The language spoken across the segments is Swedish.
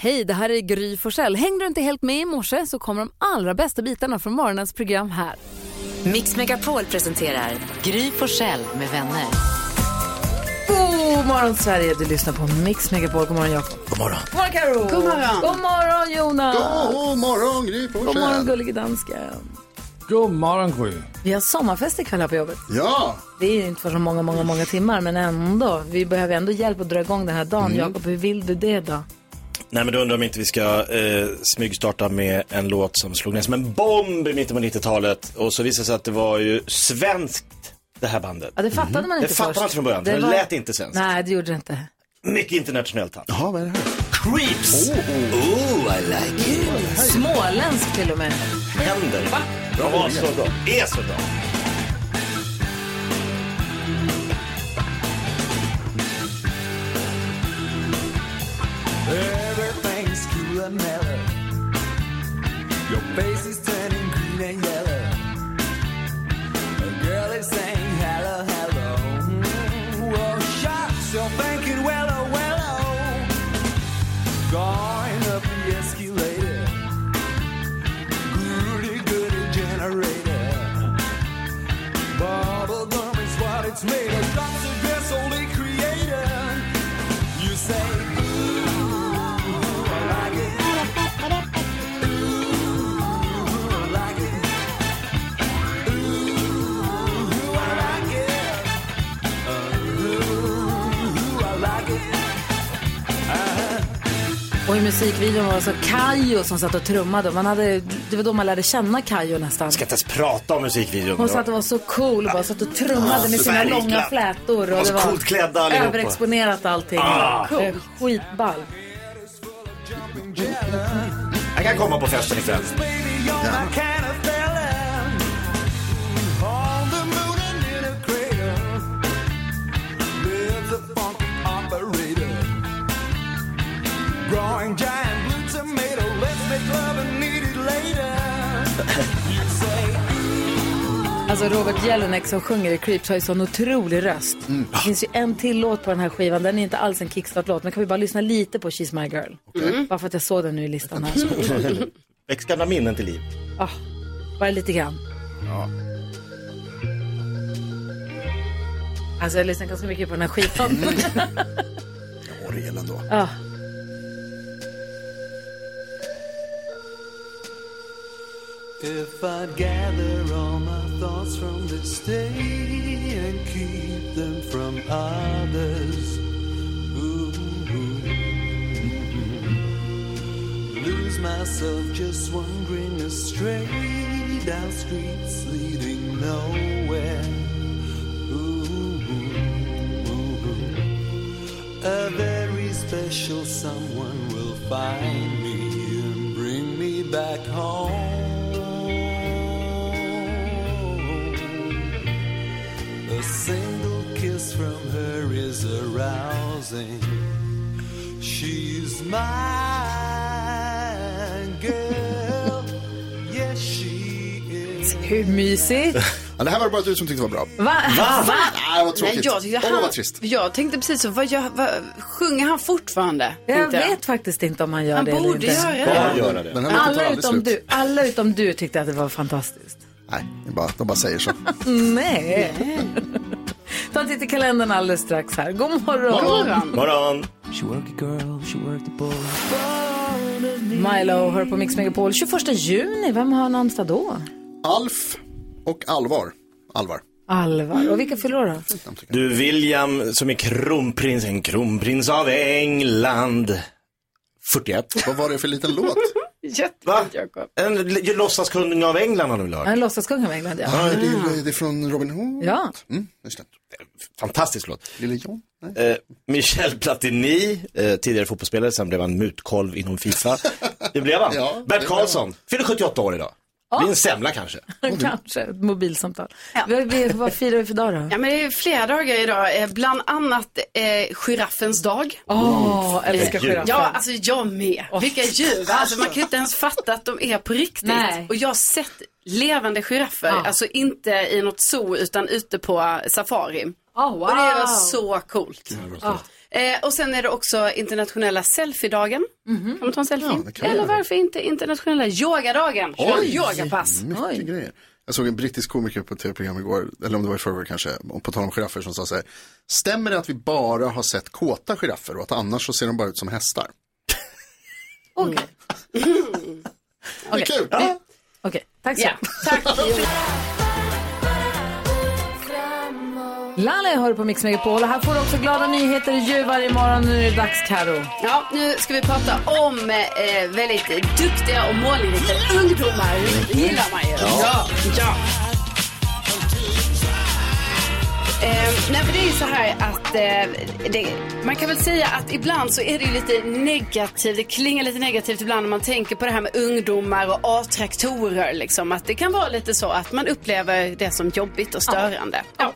Hej, det här är Gry Forssell. Hängde du inte helt med i morse så kommer de allra bästa bitarna från morgonens program här. Mix Megapol presenterar Gry Forssell med vänner. God morgon Sverige, du lyssnar på Mix Megapol. God morgon Jakob. God morgon. God morgon Karo. God morgon. God morgon Jonas. God morgon Gry Forssell. God morgon gullige dansken. God morgon Gry. Vi har sommarfest ikväll här på jobbet. Ja, Det är inte för så många, många, många timmar, men ändå. Vi behöver ändå hjälp att dra igång den här dagen. Jakob, hur vill du det då? Nej men då undrar om inte vi ska eh, smygstarta med en låt som slog ner som en bomb i mitten på 90-talet. Och så visade det sig att det var ju svenskt det här bandet. Ja, det fattade man Det inte fattade först. man inte från början, för det lät inte svenskt. Nej, det gjorde det inte. Mycket internationellt tack. Jaha, vad är det här? Creeps! Oh, I like it. Småländsk till och med. Händer. Va? Bra, så bra. Är så bra. Your face is turning green and yellow. Och i musikvideon var det så Kajo som satt och trummade. Man hade, det var då man lärde känna Kajo nästan. Ska inte ens prata om musikvideon. Hon satt och var så cool och bara satt och trummade med sina verkligen. långa flätor. Och så det var coolt klädda allihopa. överexponerat allting. Ah. Eh, Skitball. Jag kan komma på festen ikväll. Baby, Growing giant blue tomato. Let's make love and eat it later. You say, Alltså Robert Jelinek som sjunger i Creeps har ju sån otrolig röst. Det finns ju en till låt på den här skivan. Den är inte alls en kickstart-låt. Men kan vi bara lyssna lite på She's My Girl? Bara för att jag såg den nu i listan här. Väcks gamla minnen till liv. Ah, bara lite grann. Alltså jag lyssnar ganska mycket på den här skivan. Orgel ändå. Ah. If I'd gather all my thoughts from this day and keep them from others, ooh, lose myself just wandering astray down streets leading nowhere. Ooh, a very special someone will find me and bring me back home. A single kiss from her is arousing. She's my girl. Yes, she is. Hur mysigt? Ja, det här var det bara du som tyckte var bra. Va? Va? Nej, vad tråkigt. Nej, jag, tyckte han, vad trist. jag tänkte precis så, vad, gör, vad, sjunger han fortfarande? Jag Tänkte vet faktiskt inte om han gör Han det eller borde inte. göra det. Bara göra det. Alla utom, slut. du, alla utom du tyckte att det var fantastiskt. Nej, är bara, de bara säger så. Nej. Ta en titt i kalendern alldeles strax här. God morgon. Morgon. Morgon. She work a girl, she work the boy. Milo hör på Mix Megapol. 21 juni, vem har namnsdag då? Alf och Alvar. Alvar. Alvar. Och vilka fyller då? Du William som är kronprinsen, kronprins av England. 41. Vad var det för liten låt? Jättebra, Jakob. En l- låtsaskung av England har du hört? är låtsaskung av England, ja. Ja, det, är, det är från Robin Hood. Ja. Mm, just det. Fantastisk låt. Lille John? Nej. Eh, Michel Platini, eh, tidigare fotbollsspelare, sen blev han mutkolv inom Fifa. Det blev han. Ja, Bert Karlsson, fyller 78 år idag. Det blir en semla kanske. Kanske, ett mobilsamtal. Ja. Vad firar vi för dag då? Ja, men det är flera dagar idag, eh, bland annat eh, giraffens dag. Åh, älskar Djur. giraffer. Ja, alltså jag med. Vilka djur. Alltså, man kan ju inte ens fatta att de är på riktigt. Nej. Och jag har sett levande giraffer, Ja. alltså inte i något zoo utan ute på safari. Oh, wow. Och det var så coolt. Eh, och sen är det också internationella selfie-dagen. Kan man ta en selfie? Ja, Eller varför inte internationella yogadagen? Kör yogapass. Mycket grejer. Jag såg en brittisk komiker på ett tv-program igår, eller om det var i förrgår kanske, på tal om giraffer som sa så här. Stämmer det att vi bara har sett kåta giraffer och att annars så ser de bara ut som hästar? Okej. Det är kul. Okej, tack så Ja, tack. Lalle hör på Mix Megapol och här får du också glada nyheter ju varje morgon. Nu är det dags Karo. Ja, nu ska vi prata om eh, väldigt duktiga och målinriktade ungdomar. Det gillar man ju. Ja. ja. Eh, nej, men det är ju så här att eh, det, man kan väl säga att ibland så är det ju lite negativt, det klingar lite negativt ibland när man tänker på det här med ungdomar och A-traktorer. Liksom, att det kan vara lite så att man upplever det som jobbigt och störande. Ja.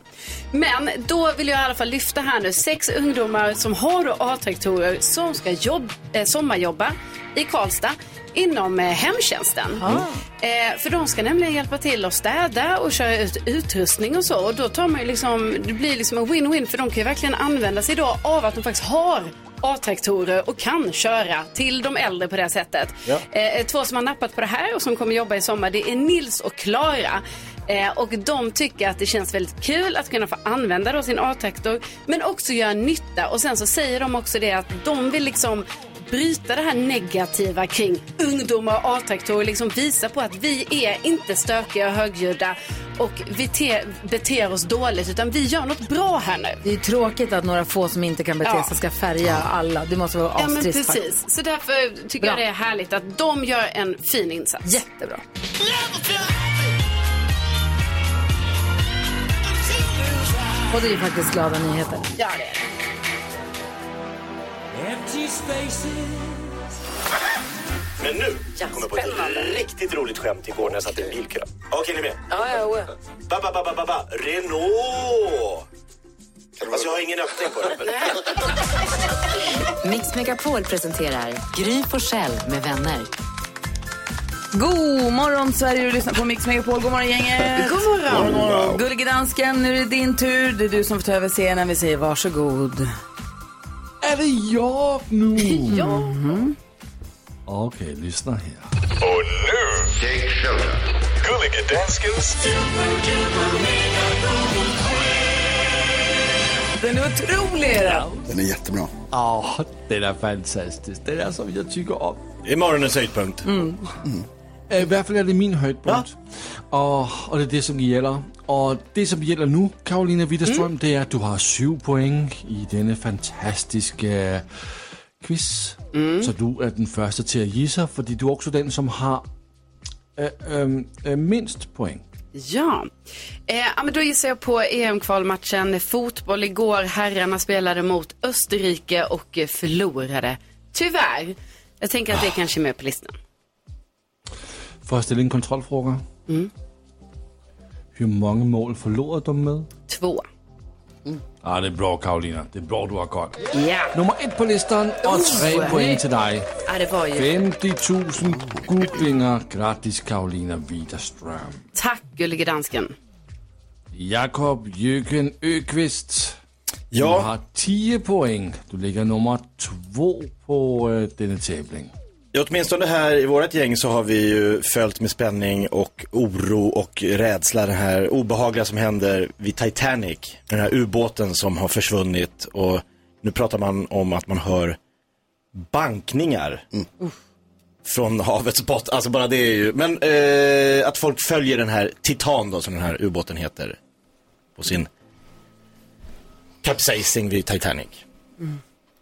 Men då vill jag i alla fall lyfta här nu sex ungdomar som har A-traktorer som ska jobb, eh, sommarjobba i Karlstad inom eh, hemtjänsten. Eh, för de ska nämligen hjälpa till att städa och köra ut utrustning och så. Och då tar man ju liksom, det blir liksom en win-win för de kan ju verkligen använda sig då av att de faktiskt har A-traktorer och kan köra till de äldre på det sättet. Eh, två som har nappat på det här och som kommer jobba i sommar det är Nils och Klara. Eh, och de tycker att det känns väldigt kul att kunna få använda då sin A-traktor men också göra nytta. Och sen så säger de också det att de vill liksom bryta det här negativa kring ungdomar och A-traktorer. Liksom visa på att vi är inte stökiga och högljudda och vi te- beter oss dåligt utan vi gör något bra här nu. Det är ju tråkigt att några få som inte kan bete Ja. sig ska färga alla. Det måste vara Ja men astrist precis. faktiskt. Så därför tycker jag Bra. det är härligt att de gör en fin insats. Jättebra. Och det är faktiskt glada nyheter. Ja, det är det. Men nu kommer jag på ett riktigt roligt skämt igår när jag satt i en bilkö. Okej, ni är med? Ja, ja, Ba, ba, ba, ba, ba, ba. Renault! Alltså, jag har ingen öppning på det. men- Mix Megapol presenterar Gry Forssell med vänner. God morgon Sverige, du lyssnar på Mix Megapol. God morgon gänget. God morgon. Gullige dansken, nu är det din tur. Det är du som får ta över scenen. Vi säger varsågod. Är det jag nu? Ja. Okej, lyssna här. Och nu, Gullige Danskens Den är otrolig är den. Är jättebra. Åh, den är fantastisk. Den är som jag tycker om. Det är morgonens höjdpunkt. Eh, I hvert fald er det min højdepunkt. Og, og det er det, som gælder. Og det, som gælder nu, Karolina Widerstrøm, det er, at du har syv point i denne fantastiske quiz. Så du er den første til at give sig, fordi du er også den, som har øh, øh, øh, mindst point. Ja. Eh, ja, men då gissar jag på EM-kvalmatchen fotboll igår. Herrarna spelade mot Österrike och eh, förlorade. Tyvärr. Jag tänker att det kanske är med på listan. For at stille en kontrolfråga. Hvor mange mål forlorede du med? Två. Ah, det er bra, Karolina. Det er bra, du har godt. Ja. Nummer et på listen, og tre point til dig. ja, det var ju... 50.000 googlingar. Grattis, Karolina Widerström. Tack, gullige dansken. Jakob Jøgen Øqvist. Du Ja, har 10 point. Du ligger nummer två på øh, denne tävling. Åtminstone här i vårt gäng så har vi ju följt med spänning och oro och rädsla det här obehagliga som händer vid Titanic. Den här ubåten som har försvunnit och nu pratar man om att man hör bankningar. Från havets botten, alltså bara det är ju, men eh, att folk följer den här Titan då som den här ubåten heter. På sin capsizing vid Titanic.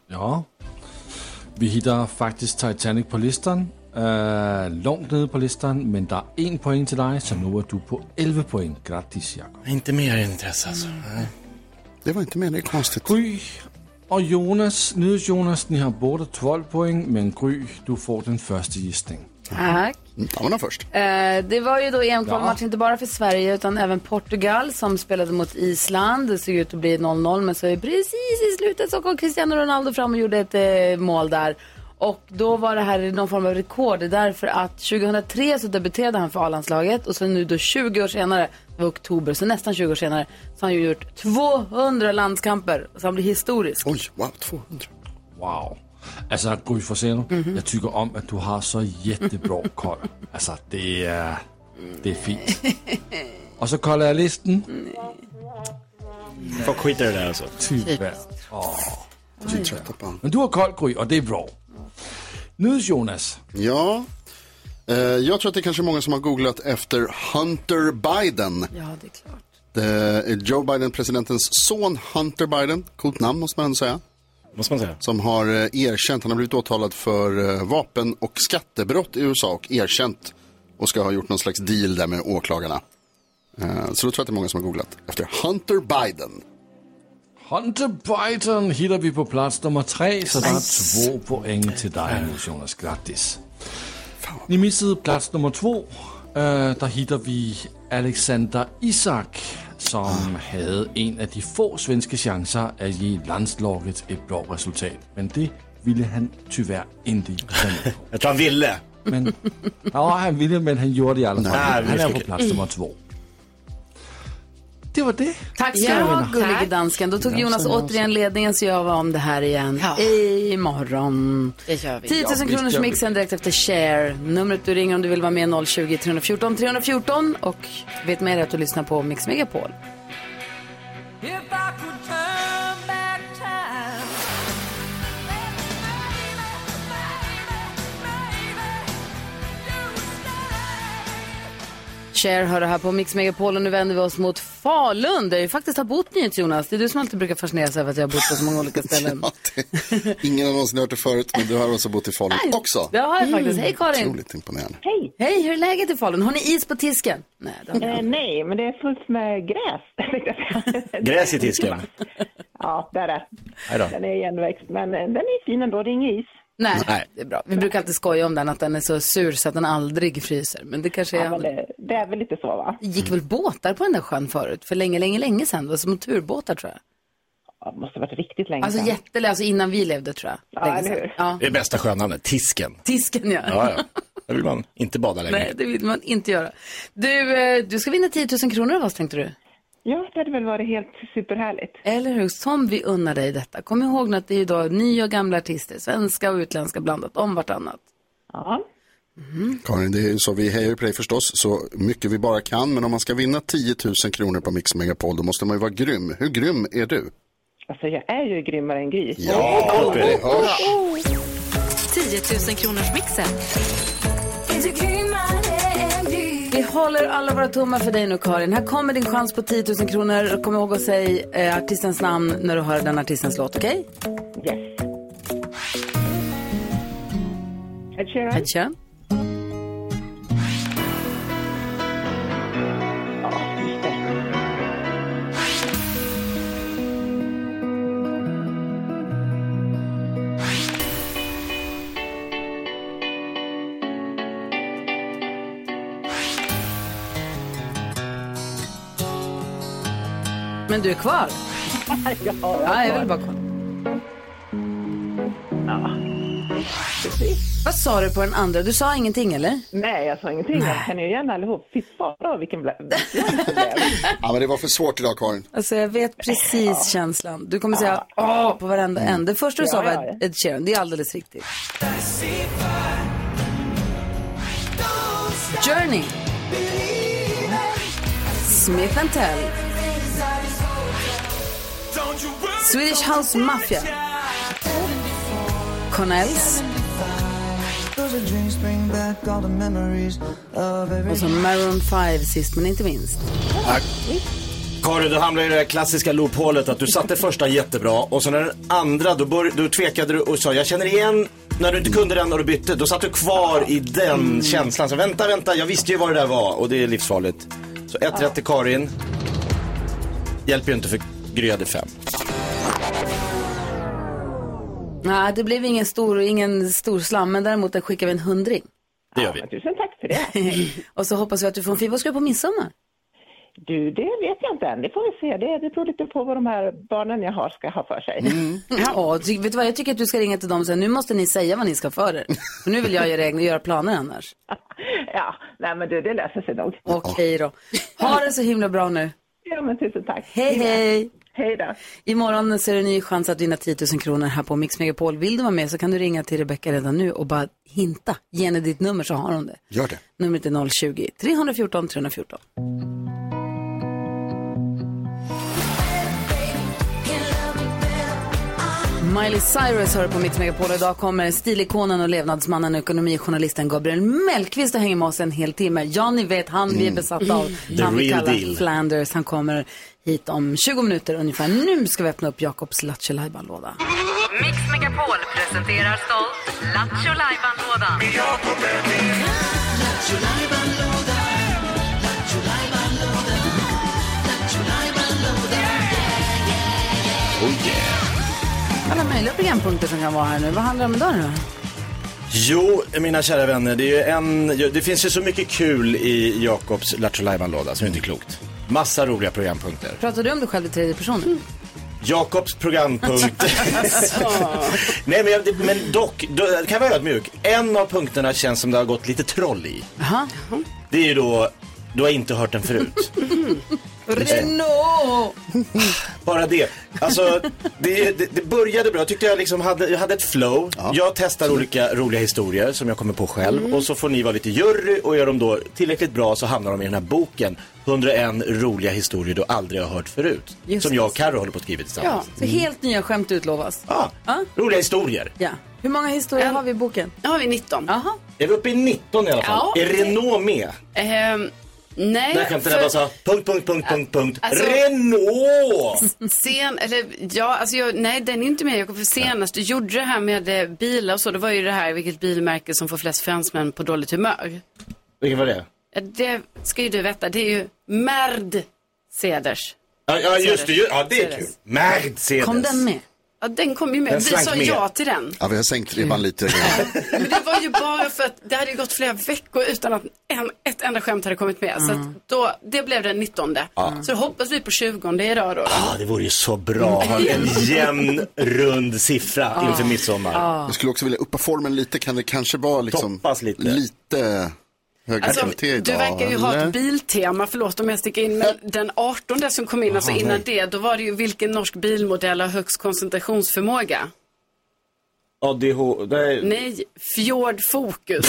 Ja. Vi hittar faktisk Titanic på listen. Øh, långt nede på listen, men der er en point til dig, så nu er du på 11 point. Grattis, Jakob. Inte mer intresse alltså. Nej. Det var inte med, det är konstigt. Gry og Jonas, Jonas, ni har både 12 point, men Gry, du får den første gissning. Tack. Damerna först. Eh, det var ju då EM-kvalmatch inte bara för Sverige utan även Portugal som spelade mot Island. Det såg ut att bli 0-0 men så är precis i slutet så kom Cristiano Ronaldo fram och gjorde ett eh, mål där. Och då var det här någon form av rekord därför att 2003 så debuterade han för A-landslaget och så nu då 20 år senare, det var oktober, så nästan 20 år senare, så har han ju gjort 200 landskamper. Så han blir historisk. Oj, wow, 200. Wow. Altså, Gry Forssell, Mhm. jeg tykker om, at du har så jättebra kold. Altså, det er, det er fint. Og så kolder jeg listen. Folk skiter i det där alltså. Är på honom. Men du har kold, Gry, og det er bra. Nydes, Jonas. Ja, eh, jag tror att det är kanske många som har googlat efter Hunter Biden. Ja, det är klart. Det är Joe Biden, presidentens son Hunter Biden. Coolt namn måste man ändå säga. Måste man säga. Som har eh, erkänt, han har blivit åtalad för eh, vapen och skattebrott i USA och erkänt och ska ha gjort någon slags deal där med åklagarna. Eh, Så då tror jag att det är många som har googlat efter Hunter Biden. Hunter Biden hittar vi på plats nummer tre, så der er två poäng till dig nu, Jonas. Grattis. Ni missade plats nummer två. Øh, der hittar vi Alexander Isak, som havde en af de få svenske chancer at give landslaget et bra resultat. Men det ville han tyvärr inte på. Jag tror han ville. Men, ja, han ville, men han gjorde det i alla fall. Han är på plats nummer två. Det var det. Tack ska Ja, du ha, gullige dansken. Då tog Jonas återigen ledningen så jag var om det här igen Ja. imorgon. Det gör vi. 10 000 visst kronors gör vi. mixen direkt efter Share. Numret du ringer om du vill vara med är 020 314 314 och vet med dig att du lyssnar på Mix Megapol. Cher hör det här på Mix Megapol och nu vänder vi oss mot Falun där jag faktiskt har bott nyhets Jonas. Det är du som alltid brukar fascineras över att jag har bott på så många olika ställen. Ja, det, ingen har någonsin hört det förut, men du har också bott i Falun också. Det har jag faktiskt. Hej Karin! Otroligt imponerande. Hej! Hej, hur är läget i Falun? Har ni is på tisken? Nej, det har ni Eh, nej, men det är fullt med gräs. Gräs i tisken. Ja, det är det. Den är igenväxt, men eh, den är fin ändå. Det är ingen is. Nej, Nej. det är bra. Vi brukar alltid skoja om den, att den är så sur så att den aldrig fryser. Men det kanske är... Ja, det, det är väl lite så, va? Det gick väl båtar på den där sjön förut? För länge, länge, länge sedan. Det var som turbåtar tror jag. Ja, det måste ha varit riktigt länge Alltså sedan. jättelänge, alltså innan vi levde tror jag. Ja, Länge eller sedan. hur? Ja. Det är bästa sjönamnet, Tisken. Tisken ja. Ja, ja. Där vill man inte bada längre. Nej, det vill man inte göra. Du, eh, du ska vinna 10 000 kronor av oss tänkte du. Ja, det hade väl varit helt superhärligt. Eller hur? Som vi unnar dig detta. Kom ihåg nu att det är idag nya och gamla artister, svenska och utländska blandat om vartannat. Ja. Karin, det är så, vi hejar på dig förstås så mycket vi bara kan, men om man ska vinna 10 000 kronor på Mix Megapol, då måste man ju vara grym. Hur grym är du? Alltså, jag är ju grymmare än Gry. Ja, det hörs. 10 000 kronors mixen. Vi håller alla våra tummar för dig nu Karin. Här kommer din chans på 10 000 kronor. Kom ihåg att säga eh, artistens namn när du hör den artistens låt, okej? Yes. Ed Sheeran? Ed Sheeran. Men du är kvar? Ja, jag vill bara kolla. Vad sa du på den andra? Du sa ingenting eller? Nej, jag sa ingenting. Jag känner ju igen allihop. Fy fara vilken blä... Ja, men det var för svårt idag, Karin. Alltså jag vet precis känslan. Du kommer säga åh på varenda en. Det första du sa Ja, var ja, Ed Sheeran. Det är alldeles riktigt. Journey. Smith Tell. Swedish House Mafia. Connells. Och så Maroon 5 sist men inte minst. Karin, du hamnade i det där klassiska loophålet att du satte första jättebra och så när den andra, då, bör, då tvekade du och sa jag känner igen, när du inte kunde den och du bytte, då satt du kvar i den känslan. Så vänta, vänta, jag visste ju vad det där var och det är livsfarligt. Så ett rätt till Karin. Hjälper ju inte för Gry hade fem. Nej, det blev ingen stor, ingen stor slam, men däremot där skickar vi en hundring. Det gör vi. Tusen tack för det. Och så hoppas vi att du får en fin. Vad ska du på midsommar? Du, det vet jag inte än. Det får vi se. Det, det beror lite på vad de här barnen jag har ska ha för sig. Ja, ty- vet du vad, jag tycker att du ska ringa till dem och säga nu måste ni säga vad ni ska för er. För nu vill jag göra, egna, göra planer annars. Ja, nej men du, det löser sig nog. Okej då. Ha det så himla bra nu. Ja, men tusen tack. Hej hej! Hej då. Imorgon så är det en ny chans att vinna 10 000 kronor här på Mix Megapol. Vill du vara med så kan du ringa till Rebecca redan nu och bara hinta. Ge henne ditt nummer så har hon det. Gör det. Numret är 020-314 314. Miley Cyrus hör på Mix Megapol idag kommer stilikonen och levnadsmannen och ekonomijournalisten Gabriel Mellqvist och hänger med oss en hel timme. Ja, ni vet han vi är besatta av. The han vi real kallar deal. Flanders. Han kommer hit om 20 minuter ungefär. Nu ska vi öppna upp Jakobs Lattjo låda Mix Megapol presenterar stolt Lattjo Lajban-lådan. Alla möjliga programpunkter som kan vara här nu. Vad handlar det om idag nu? Jo, mina kära vänner, det, är ju en, det finns ju så mycket kul i Jakobs Lattjo låda som är inte klokt. Massa roliga programpunkter. Pratar du om dig själv i tredje person? Jakobs programpunkt. Nej, men, men dock, då, kan jag vara ödmjuk. En av punkterna känns som det har gått lite troll i. Jaha. Det är ju då, du har inte hört den förut. Renault! Bara det. Alltså, det, det, det började bra. Jag tyckte jag liksom hade, jag hade ett flow. Jag testar olika roliga historier som jag kommer på själv. Och så får ni vara lite jury och gör de då tillräckligt bra så hamnar de i den här boken. 101 roliga historier du aldrig har hört förut. Just som jag och Carro håller på att skriva tillsammans. Så helt nya skämt utlovas. Ja, Ja. roliga historier. Ja. Hur många historier har vi i boken? Nu har vi 19. Jaha. Är vi uppe i 19 i alla fall? Ja. Är Renault med? Ehm, nej. Där skämtet för- bara sa punkt, punkt, punkt, punkt, punkt. Alltså- Renault! Sen, eller ja, alltså jag, nej den är inte med Jakob. För senast du gjorde det här med eh, bilar och så, det var ju det här vilket bilmärke som får flest fransmän på dåligt humör. Vilket var det? Ja, Det ska ju du veta, det är ju Mercedes. Ja, ja just det. Ja, det är kul. Mercedes. Kom den med? Ja, den kom ju med. Den Vi sa med. ja till den. Ja, vi har sänkt ribban lite grann. Men det var ju bara för att det hade ju gått flera veckor utan att en, ett enda skämt hade kommit med. Så att då, det blev den 19. Så då hoppas vi på 20 idag då. Ah, det vore ju så bra ha en jämn, rund siffra inför midsommar. Jag skulle också vilja uppa formen lite. Kan det kanske vara liksom Toppas lite. lite högre Alltså, kvalitet du idag? verkar ju ha ett biltema, förlåt om jag sticker in, men den 18 som kom in, alltså innan det, då var det ju vilken norsk bilmodell har högst koncentrationsförmåga? ADH, det är... Nej, Fjord Focus.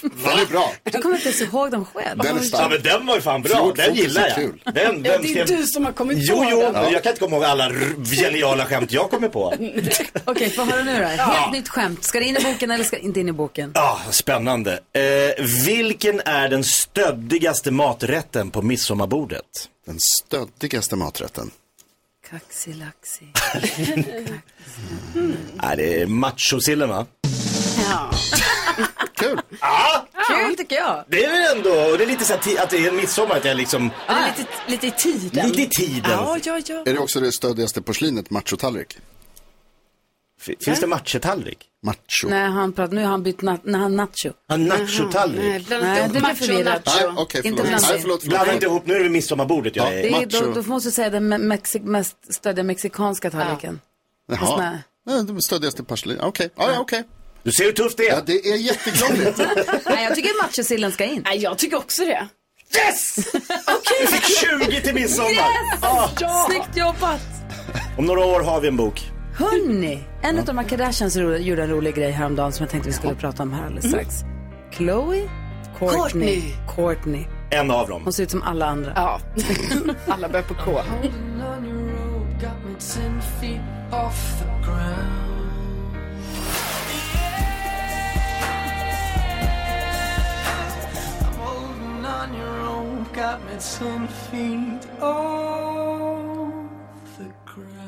Den är bra. Du kommer inte ens ihåg dem själv. Den är Ja stark. men den var ju fan bra, Fjord den gillar jag. kul. Den, Ja, den det är skrev... du som har kommit Jo, på jo, den. men jag kan inte komma ihåg alla geniala skämt jag kommer på. Okej, få höra nu då. Helt nytt skämt. Ska det in i boken eller ska det inte in i boken? Ah, spännande. Eh, vilken är den stöddigaste maträtten på midsommarbordet? Den stöddigaste maträtten. Kaxilaxi. Nej, det är machosillen va? Ja. Kul. Kul tycker jag. Det är väl ändå, och det är lite så här, ti- att det är midsommar, att jag liksom, Det är lite, lite i tiden. lite i tiden. Ja, ja, ja. Är det också det stöddigaste porslinet, machotallrik? Finns det matchetallrik? Macho. Nej, han pratar, nu har han bytt nat, han nacho. Ja, Nej, nachotallrik. Nej, det ihop blir förvirrat. Nej, Inte blanda Nej, förlåt, förlåt. Blanda inte ihop, nu är det midsommarbordet jag Ja, är. Det är, Macho. då, då måste du säga den me- mexi mest stöddiga mexikanska tallriken. Fast Jaha. nej. Nej, det stöddigaste porslinet. Okej, ja, ja, okej. Du ser hur tufft det är. Ja, det är jättekrångligt. Nej, jag tycker machosillen ska in. Nej, jag tycker också det. Yes! Okej! Fick 20 till midsommar. Ah, Snyggt jobbat! om några år har vi en bok. Hörni, en av de här Kardashians ro- gjorde en rolig grej häromdagen som jag tänkte vi skulle prata om här alldeles strax. Chloe Courtney. Courtney. Courtney. En av dem. Hon ser ut som alla andra. Ja, alla börjar på K.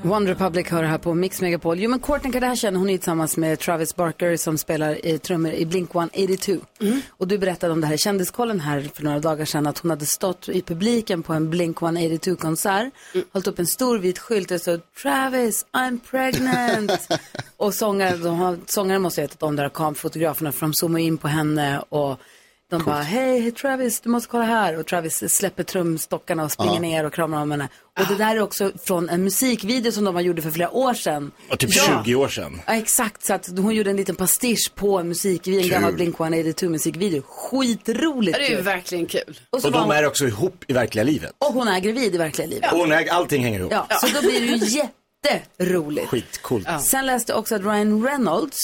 One Republic hör här på Mix Megapol. Jo, men Kourtney Kardashian, hon är tillsammans med Travis Barker som spelar i trummor i Blink-182. Och du berättade om det här Kändiskollen här för några dagar sedan att hon hade stått i publiken på en Blink-182-konsert, hållit upp en stor vit skylt där det stod Travis, I'm pregnant. och sångaren, de sångaren måste ha vetat om det här, kamfotograferna för de zoomade in på henne och De bara, hej, hej Travis, du måste kolla här. Och Travis släpper trumstockarna och springer Ja. ner och kramar om henne. Och det där är också från en musikvideo som de har gjorde för flera år sedan. Och typ Ja. 20 år sedan. Ja, exakt, så att hon gjorde en liten pastisch på en musikvideo, en gammal Blink 182 musikvideo. Skitroligt Ja, det är ju verkligen kul. Och, så Och de hon, är också ihop i verkliga livet. och hon är gravid i verkliga livet. Och hon är, allting hänger ihop. Ja, så då blir det ju jätteroligt. Skitcoolt. Sen läste jag också att Ryan Reynolds,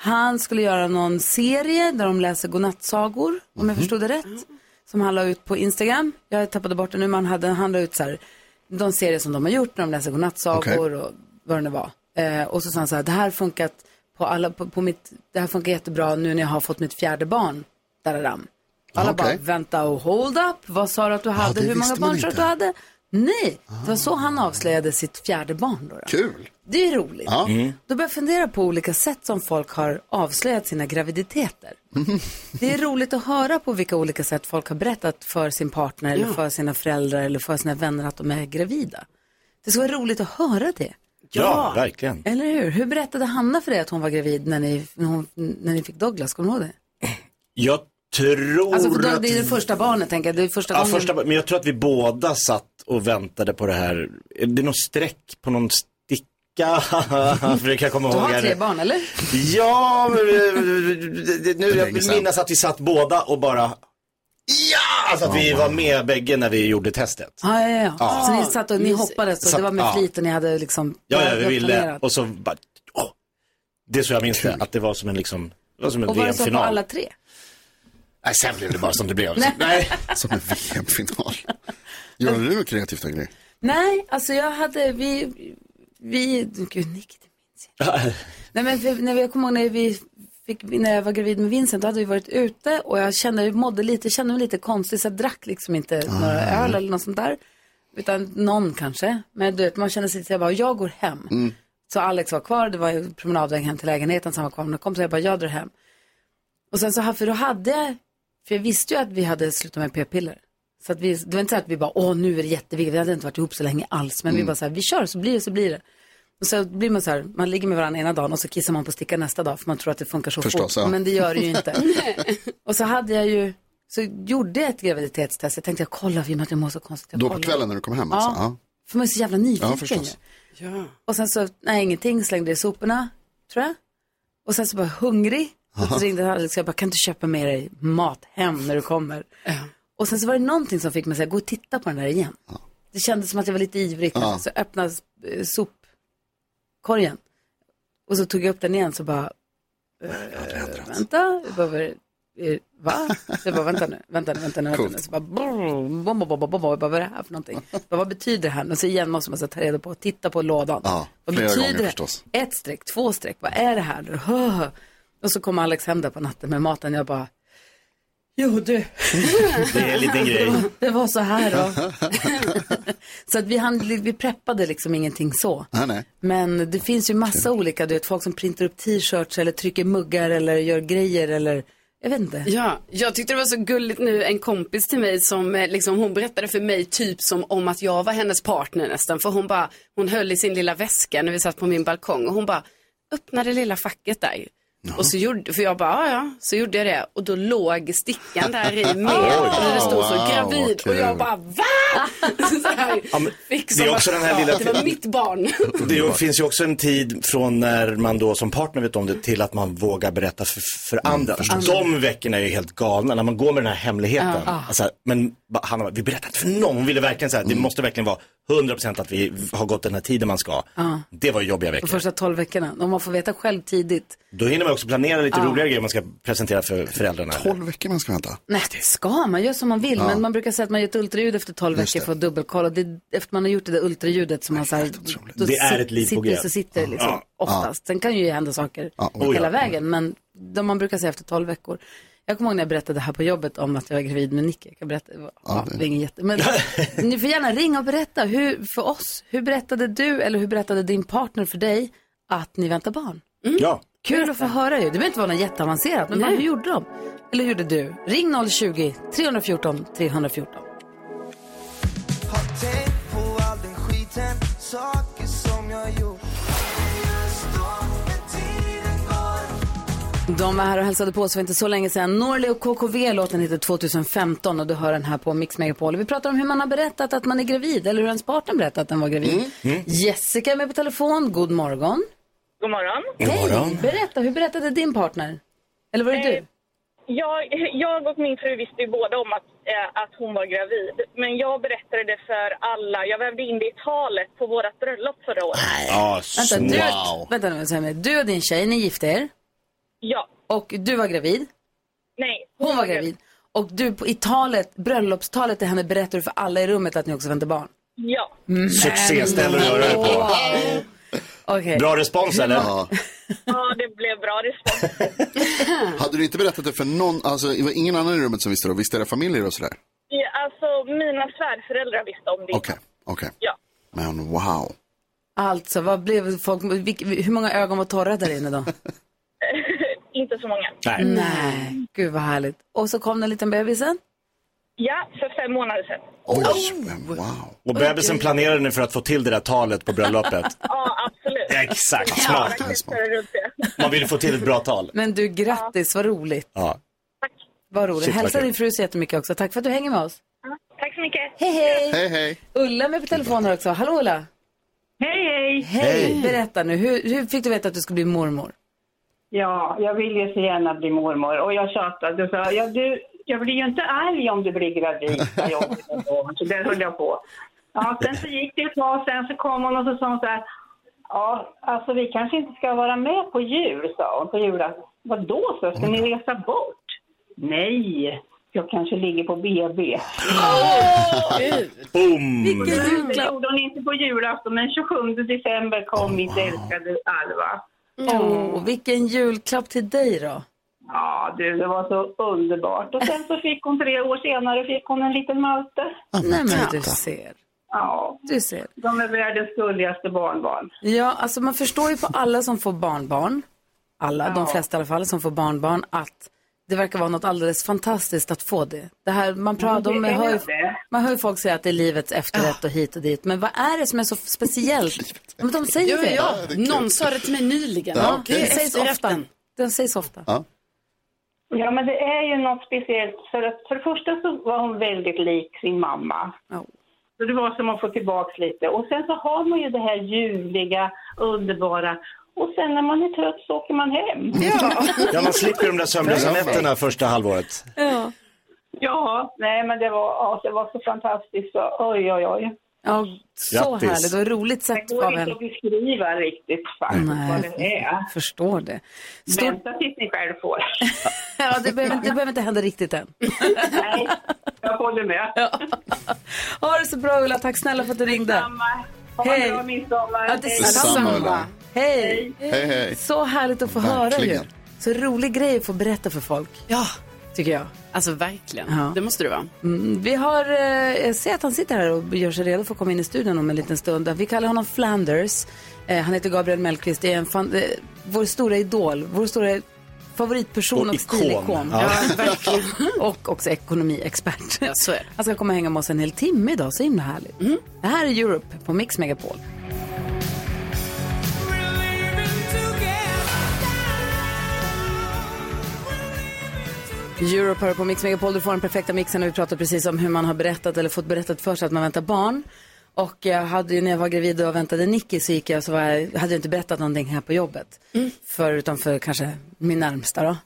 han skulle göra någon serie där de läser godnattsagor, om jag förstod det rätt. Som han la ut på Instagram. Jag tappade bort det nu, men hade, han la ut så här, de serier som de har gjort när de läser godnattsagor och vad det nu var. Eh, och så sa han så här, det här funkat på alla, på, på mitt, det här funkar jättebra nu när jag har fått mitt fjärde barn. Dararam. Alla Okej. bara, vänta och hold up, vad sa du att du hade, det hur många barn sa du att du hade? Nej, det var så han avslöjade sitt fjärde barn då. då. Kul. Det är roligt. Ja. Mm. Då börjar jag fundera på olika sätt som folk har avslöjat sina graviditeter. Det är roligt att höra på vilka olika sätt folk har berättat för sin partner eller för sina föräldrar eller för sina vänner att de är gravida. Det ska vara roligt att höra det. Ja, verkligen. Eller hur? Hur berättade Hanna för dig att hon var gravid när ni, när hon, när ni fick Douglas? Kommer du ihåg det? Jag tror Alltså för då, att... det är det första barnet tänker jag. Det är första Ja, gången. första, men jag tror att vi båda satt och väntade på det här. Är det någon streck på någon sticka? För det kan jag komma Du ihåg. har här. tre barn eller? Ja, men, eh, nu jag minns att vi satt båda och bara Ja! Alltså att vi var med bägge när vi gjorde testet. Ja, ja, ja. Ja. Så ni satt och ni hoppades och Så- det var med ja. flit och ni hade liksom Ja, ja, det vi ville. planerat. Och så bara, åh. Det är så jag minns det, att det var som en liksom, det var som en Och var det så på VM-final. alla tre? Nej, sen blev det bara som det blev. Nej. Nej. Som en VM-final. Gör du något kreativt, en grej? Nej, alltså jag hade, vi, vi, gud Nick, det minns jag inte. Nej men för, när vi, jag kommer ihåg när vi fick, när jag var gravid med Vincent, då hade vi varit ute och jag kände, jag mådde lite, kände mig lite konstig så jag drack liksom inte några öl eller något sånt där. Utan någon kanske. Men du vet, man kände sig lite så jag bara, jag går hem. Så Alex var kvar, det var ju promenadväg hem till lägenheten, så han var kvar med några kompisar, jag bara, jag drar hem. Och sen så, för då hade jag, för jag visste ju att vi hade slutat med p-piller. Så att vi, det var inte så att vi bara, åh nu är det jätteviktigt, vi hade inte varit ihop så länge alls. Men vi bara så här, vi kör så blir det så blir det. Och så blir man så här, man ligger med varandra ena dagen och så kissar man på stickan nästa dag för man tror att det funkar så Förstås, fort. ja. Men det gör det ju inte. och så hade jag ju, så gjorde jag ett graviditetstest. Jag tänkte, jag kollar för i och med att jag mår så konstigt. Jag Då på kollar. kvällen när du kom hem alltså? Ja. Ja. För man är så jävla nyfiken Ja. Ja. Och sen så, nej ingenting, slängde i soporna, tror jag. Och sen så var jag hungrig. Så ringde Alex och jag bara, kan du köpa med dig mat hem när du kommer? Och sen så var det någonting som fick mig att säga, gå och titta på den där igen. Det kändes som att jag var lite ivrig. Ja. Så öppnade eh, sopkorgen. Och så tog jag upp den igen så bara, eh, vänta, vad är det- va? Jag bara, vänta nu, vänta nu, vänta nu, vänta nu. Så bara, bom, bom, bom, bom, bom. Jag bara, vad är det här för någonting? Jag bara, vad betyder det här? Och så igen måste man så ta reda på, titta på lådan. Ja, vad betyder gånger det? förstås. Ett streck, två streck, vad är det här? Hö. Och så kom Alex hem där på natten med maten. Jag bara, jo du, Det är en liten grej. det var så här då. så att vi, hann, vi preppade liksom ingenting så. Nej, nej. Men det finns ju massa olika, du vet, folk som printar upp t-shirts eller trycker muggar eller gör grejer eller, jag vet inte. Ja, jag tyckte det var så gulligt nu, en kompis till mig som eh, liksom, hon berättade för mig typ som om att jag var hennes partner nästan. För hon bara, hon höll i sin lilla väska när vi satt på min balkong och hon bara öppnade lilla facket där. Och så gjorde, för jag bara, ja ja, så gjorde jag det. Och då låg stickan där i med. och det stod så Wow, gravid. Och jag bara, va? så här, Ja, det är också att- den här lilla- Det var mitt barn. Det finns ju också en tid från när man då som partner vet om det till att man vågar berätta för, för andra. De veckorna är ju helt galna när man går med den här hemligheten. Alltså, men Hanna, bara, vi berättar inte för någon. Hon ville verkligen säga, det måste verkligen vara 100% att vi har gått den här tiden man ska. Det var ju jobbiga De veckor. första tolv veckorna, om man får veta själv tidigt. Då hinner man också planera lite roligare grejer man ska presentera för föräldrarna. 12 veckor man ska vänta. Nej, det ska man, gör som man vill. Men man brukar säga att man gör ett ultraljud efter 12 Just veckor för att dubbelkolla. Det är efter man har gjort det där ultraljudet som man så här, Det är ett liv på sitter G. så sitter det liksom, Ja. oftast. Sen kan ju hända saker Ja, oh hela ja. vägen, men de man brukar säga efter 12 veckor. Jag kommer ihåg när jag berättade här på jobbet om att jag var gravid med Nicky. Jag kan berätta, ja, Ja, det är ingen jätte... Men ni får gärna ringa och berätta hur, för oss. Hur berättade du eller hur berättade din partner för dig att ni väntar barn? Ja. Kul att få höra ju. Det behöver inte vara något jätteavancerat, men hur gjorde de? Eller hur gjorde du? Ring 020-314 314. Har tänkt på all den skiten, saker som jag gjort. De var här och hälsade på oss för inte så länge sedan. Norli och KKV, låten heter 2015 och du hör den här på Mix Megapol. Vi pratar om hur man har berättat att man är gravid eller hur ens partner berättat att den var gravid. Jessica är med på telefon, god morgon. God morgon. Hej, berätta, hur berättade din partner? Eller var det Eh, du? Jag, jag och min fru visste ju båda om att, eh, att hon var gravid. Men jag berättade det för alla. Jag vävde in det i talet på vårt bröllop förra året. Ja, Vänta, du, wow. vänta nu, du och din tjej, ni gifte er Ja. och du var gravid. Nej. Hon var gravid. Och du på- i talet, bröllopstalet till henne berättade du för alla i rummet att ni också väntar barn. Ja. Succéställe att göra det på. Okej. Bra respons eller? Ja. Ja, det blev bra respons. Hade du inte berättat det för någon, alltså det var ingen annan i rummet som visste det, visste era familjer och sådär? Ja, alltså, mina svärföräldrar visste om det. Okej, okej. Ja. Men wow. Alltså, vad blev folk, vilk, hur många ögon var torra där inne då? Inte så många. Nej. Nej, gud vad härligt. Och så kom den liten bebisen. Ja, för fem månader sedan. Oj, men wow. Och bebisen planerade ni för att få till det där talet på bröllopet? Ja, absolut. Exakt, smart. Man vill få till ett bra tal. Men du, grattis, vad roligt. Ja. Vad roligt. Shit, Hälsa din fru så jättemycket också. Tack för att du hänger med oss. Ja, Tack så mycket. Hej, hej. Hej, hej. Ulla med på telefonen också. Hallå Ulla. Hej, hej! Hej. Berätta nu, hur, hur fick du veta att du skulle bli mormor? Ja, jag vill ju så gärna bli mormor och jag tjatade och sa, ja, du, jag blir ju inte arg om du blir gravid. Så där höll jag på. Ja, sen så gick det ett tag, sen så kom hon och så sa hon så här, ja, alltså vi kanske inte ska vara med på jul, sa hon, på julafton. Vadå, så ska ni resa bort? Nej, jag kanske ligger på BB. Boom! Det gjorde hon inte på julafton, men 27 december kom mitt älskade Alva. Åh, vilken julklapp till dig då. Ja, du, det var så underbart. Och sen så fick hon tre år senare fick hon en liten malte. Nej men du ser. Ja, Du ser. de är världens gulligaste barnbarn. Ja, alltså man förstår ju på alla som får barnbarn, alla, de flesta i alla fall, som får barnbarn, att det verkar vara något alldeles fantastiskt att få det. Det här, man, pratar, det de, är hör, ju- det. man hör ju folk säga att det är livets efterrätt och hit och dit, men vad är det som är så speciellt? Men de säger Jo, det. ja. det. Någon sa det till mig nyligen. Ja, Det okej. sägs ofta. Det sägs ofta. Ja. Ja, men det är ju något speciellt. För, att, för det första så var hon väldigt lik sin mamma. Ja. Så det var som att få tillbaka lite. Och sen så har man ju det här ljuvliga, underbara. Och sen när man är trött så åker man hem. Ja, man slipper de där sömnlösa nätterna första halvåret. Ja. Ja, nej men det var, ja, det var så fantastiskt. Så, oj, oj, oj. Ja, så Grattis. härligt och roligt Det sagt går av inte att beskriva riktigt faktiskt vad Nej, det är. förstår det. Stort, Vänta tills ni själv får. ja, det, behöver, det behöver inte hända riktigt än. Nej, jag håller med. Ha det så bra Ulla, tack snälla för att du ringde. Samma. Ha en Hej. bra midsommar. Ja, Hej. Detsamma. Hej. Hej, hej. Så härligt att få höra ju. Verkligen. Så rolig grej att få berätta för folk, Ja, tycker jag. alltså verkligen. Ja. Det måste det vara. Mm, vi har, eh, jag ser att han sitter här och gör sig redo för att komma in i studion om en liten stund. Vi kallar honom Flanders. Eh, han heter Gabriel Mellqvist. Det är en fan, eh, vår stora idol, vår stora favoritperson och ikon. stilikon. Ja. verkligen. och också ekonomiexpert. Ja, så är det. Han ska komma och hänga med oss en hel timme idag, så himla härligt. Det här är Europe på Mix Megapol. Europe hör på Mix Megapol. Du får den perfekta mixen och vi pratar precis om hur man har berättat eller fått berättat för sig att man väntar barn. Och jag hade ju när jag var gravid och väntade Nicky så gick jag så var jag, hade jag inte berättat någonting här på jobbet. För, utan för kanske min närmsta då.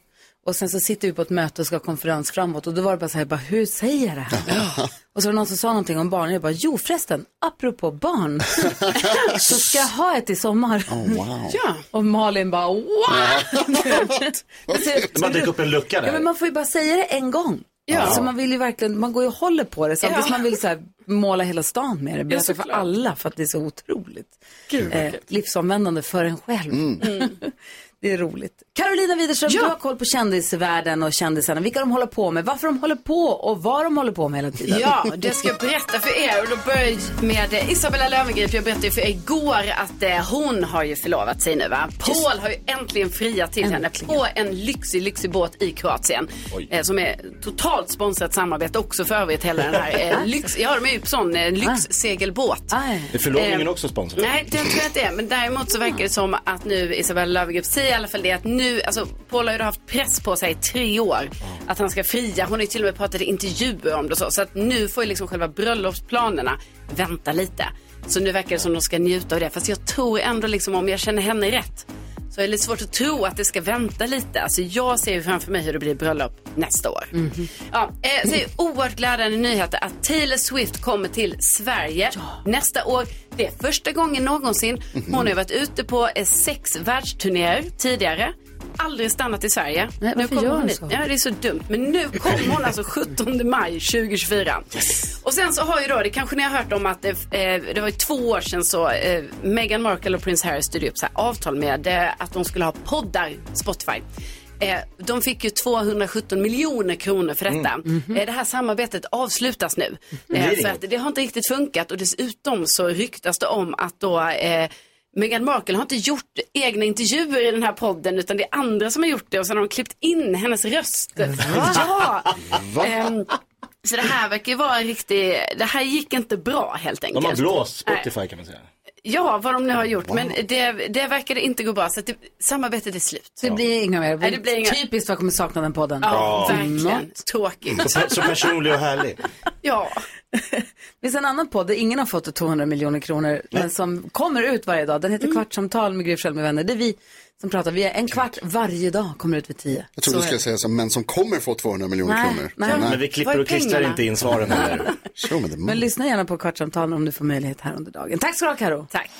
Och sen så sitter vi på ett möte och ska ha konferens framåt och då var det bara så här, bara, hur säger jag det här? Och så var det någon som sa någonting om barn och jag bara, jo förresten, apropå barn, så ska jag ha ett i sommar. wow. Ja. Och Malin bara, what? Bara dök upp en lucka Ja, men där. man får ju bara säga det en gång. Ja. Alltså man vill ju verkligen, man går ju och håller på det samtidigt som man vill så här, måla hela stan med det. Berätta för alla för att det är så otroligt eh, livsomvändande för en själv. det är roligt. Carolina Widerström, du har koll på kändisvärlden och kändisarna. Vilka de håller på med, varför de håller på och vad de håller på med hela tiden. Ja, det ska jag berätta för er. Och då börjar jag med Isabella Löwengrip. Jag berättade för er igår att eh, hon har ju förlovat sig nu va. Paul har ju äntligen friat till henne på en lyxig, lyxig båt i Kroatien. Eh, som är totalt sponsrat samarbete också för övrigt. Hela den här eh, lyx... Ja, de är ju på sån eh, lyxsegelbåt. Aj. Är förlovningen Eh, också sponsrad? Nej, det tror jag inte är. Men däremot så verkar det som att nu Isabella Löwengrip säger i alla fall det att nu alltså Paul har ju haft press på sig i tre år att han ska fria. Hon har ju till och med pratat i intervjuer om det och så. Så att nu får ju liksom själva bröllopsplanerna vänta lite. Så nu verkar det som de ska njuta av det. Fast jag tror ändå liksom om jag känner henne rätt så är det lite svårt att tro att det ska vänta lite. Alltså jag ser ju framför mig hur det blir bröllop nästa år. Ja, eh, så är oerhört glädjande nyheter att Taylor Swift kommer till Sverige nästa år. Det är första gången någonsin. Hon har varit ute på eh, sex världsturnéer tidigare. Aldrig stannat i Sverige. Nej, varför kommer hon hit. så? Ja, det är så dumt. Men nu kommer hon alltså 17 maj 2024. Och sen så har ju då, det kanske ni har hört om att det, eh, det var ju två år sedan så eh, Meghan Markle och Prince Harry styrde upp så här avtal med eh, att de skulle ha poddar, Spotify. Eh, de fick ju 217 miljoner kronor för detta. Eh, det här samarbetet avslutas nu. Det är Eh, för att det har inte riktigt funkat och dessutom så ryktas det om att då eh, Meghan Markle har inte gjort egna intervjuer i den här podden utan det är andra som har gjort det och sen har de klippt in hennes röst. Ja! Ehm, så det här verkar ju vara en riktig, det här gick inte bra helt enkelt. De har blåst. Spotify kan man säga. Ja, vad de nu har gjort. Men det, det verkade inte gå bra så att det, samarbetet är slut. Det blir inga mer. Nej, det blir inga- Typiskt vad jag kommer sakna den podden. Ja, verkligen. Något. Tråkigt. Så, så personlig och härlig. Ja. Det finns en annan podd där ingen har fått 200 miljoner kronor, men som kommer ut varje dag. Den heter Mm. Kvartsamtal med Gry med vänner. Det är vi som pratar. Vi är en kvart varje dag, kommer ut vid tio. Jag trodde du skulle säga så, men som kommer få 200 miljoner Nej, kronor. nej. Men vi klipper och klistrar inte in svaren heller. Men lyssna gärna på Kvartsamtal om du får möjlighet här under dagen. Tack ska du ha, Karo. Tack.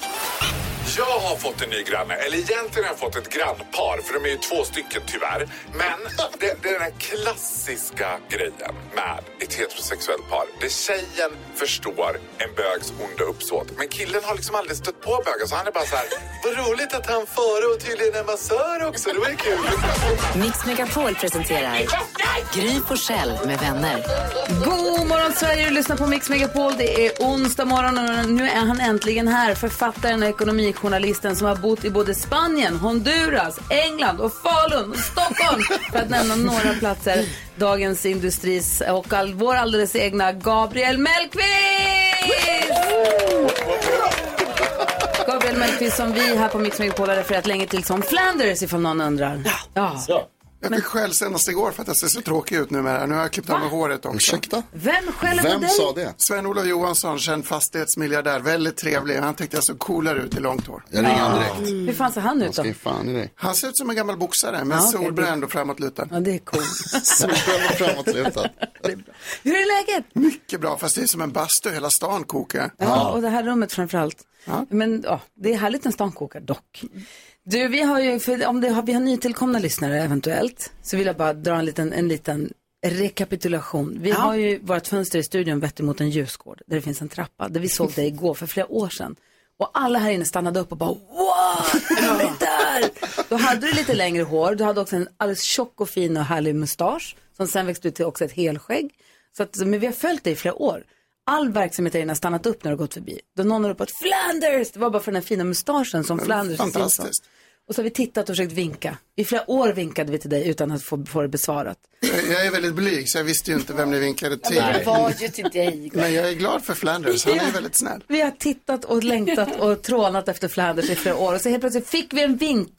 Jag har fått en ny granne, eller egentligen har jag fått ett grannpar, för de är ju två stycken tyvärr. Men det, det är den här klassiska grejen med ett heterosexuellt par. Där tjejen förstår en bögs onda uppsåt. Men killen har liksom aldrig stött på bögar så han är bara så här, vad roligt att han före och tydligen är massör också, det var ju kul. Mix Megapol presenterar Gry Forssell med vänner. God morgon Sverige, du lyssnar på Mix Megapol. Det är onsdag morgon och nu är han äntligen här. Författaren och ekonomijournalisten som har bott i både Spanien, Honduras, England och Falun och Stockholm. För att nämna några platser. Dagens Industris och all, vår alldeles egna Gabriel Mellqvist! Gabriel Mellqvist som vi här på Mix Megapol har refererat länge till som Flanders ifall någon undrar. Ja. Jag fick skäll senast igår för att jag ser så tråkig ut numera. Nu har jag klippt av mig håret också. Ursäkta? Vem skäller på dig? det? Sven-Olof Johansson, känd fastighetsmiljardär. Väldigt trevlig. Han tyckte jag såg coolare ut i långt hår. Jag ringer han direkt. Hur fan ser han ut då? fan i dig. Han ser ut som en gammal boxare med Ja, okej, solbränd och framåtlutad. Ja, det är coolt. Solbränd och framåtlutad. Hur är läget? Mycket bra, fast det är som en bastu. Hela stan kokar. Ja, och det här rummet framför allt. Men ja, det är härligt när stan kokar dock. Du, vi har ju, för om det har, vi har nytillkomna lyssnare eventuellt, så vill jag bara dra en liten, en liten rekapitulation. Vi har ju vårt fönster i studion vetter mot en ljusgård, där det finns en trappa, där vi såg dig igår för flera år sedan. Och alla här inne stannade upp och bara wow, är vi där? Då hade du lite längre hår, du hade också en alldeles tjock och fin och härlig mustasch, som sen växte ut till också ett helskägg. Så att, men vi har följt dig i flera år. All verksamhet där inne har stannat upp när du gått förbi. Då någon har ropat Flanders! Det var bara för den här fina mustaschen som Flanders. Fantastiskt. Och så har vi tittat och försökt vinka. I flera år vinkade vi till dig utan att få, få det besvarat. Jag är väldigt blyg, så jag visste ju inte vem ni vinkade till. det var ju till dig. Men jag är glad för Flanders. Han är ju väldigt snäll. Vi har tittat och längtat och trånat efter Flanders i flera år och så helt plötsligt fick vi en vink.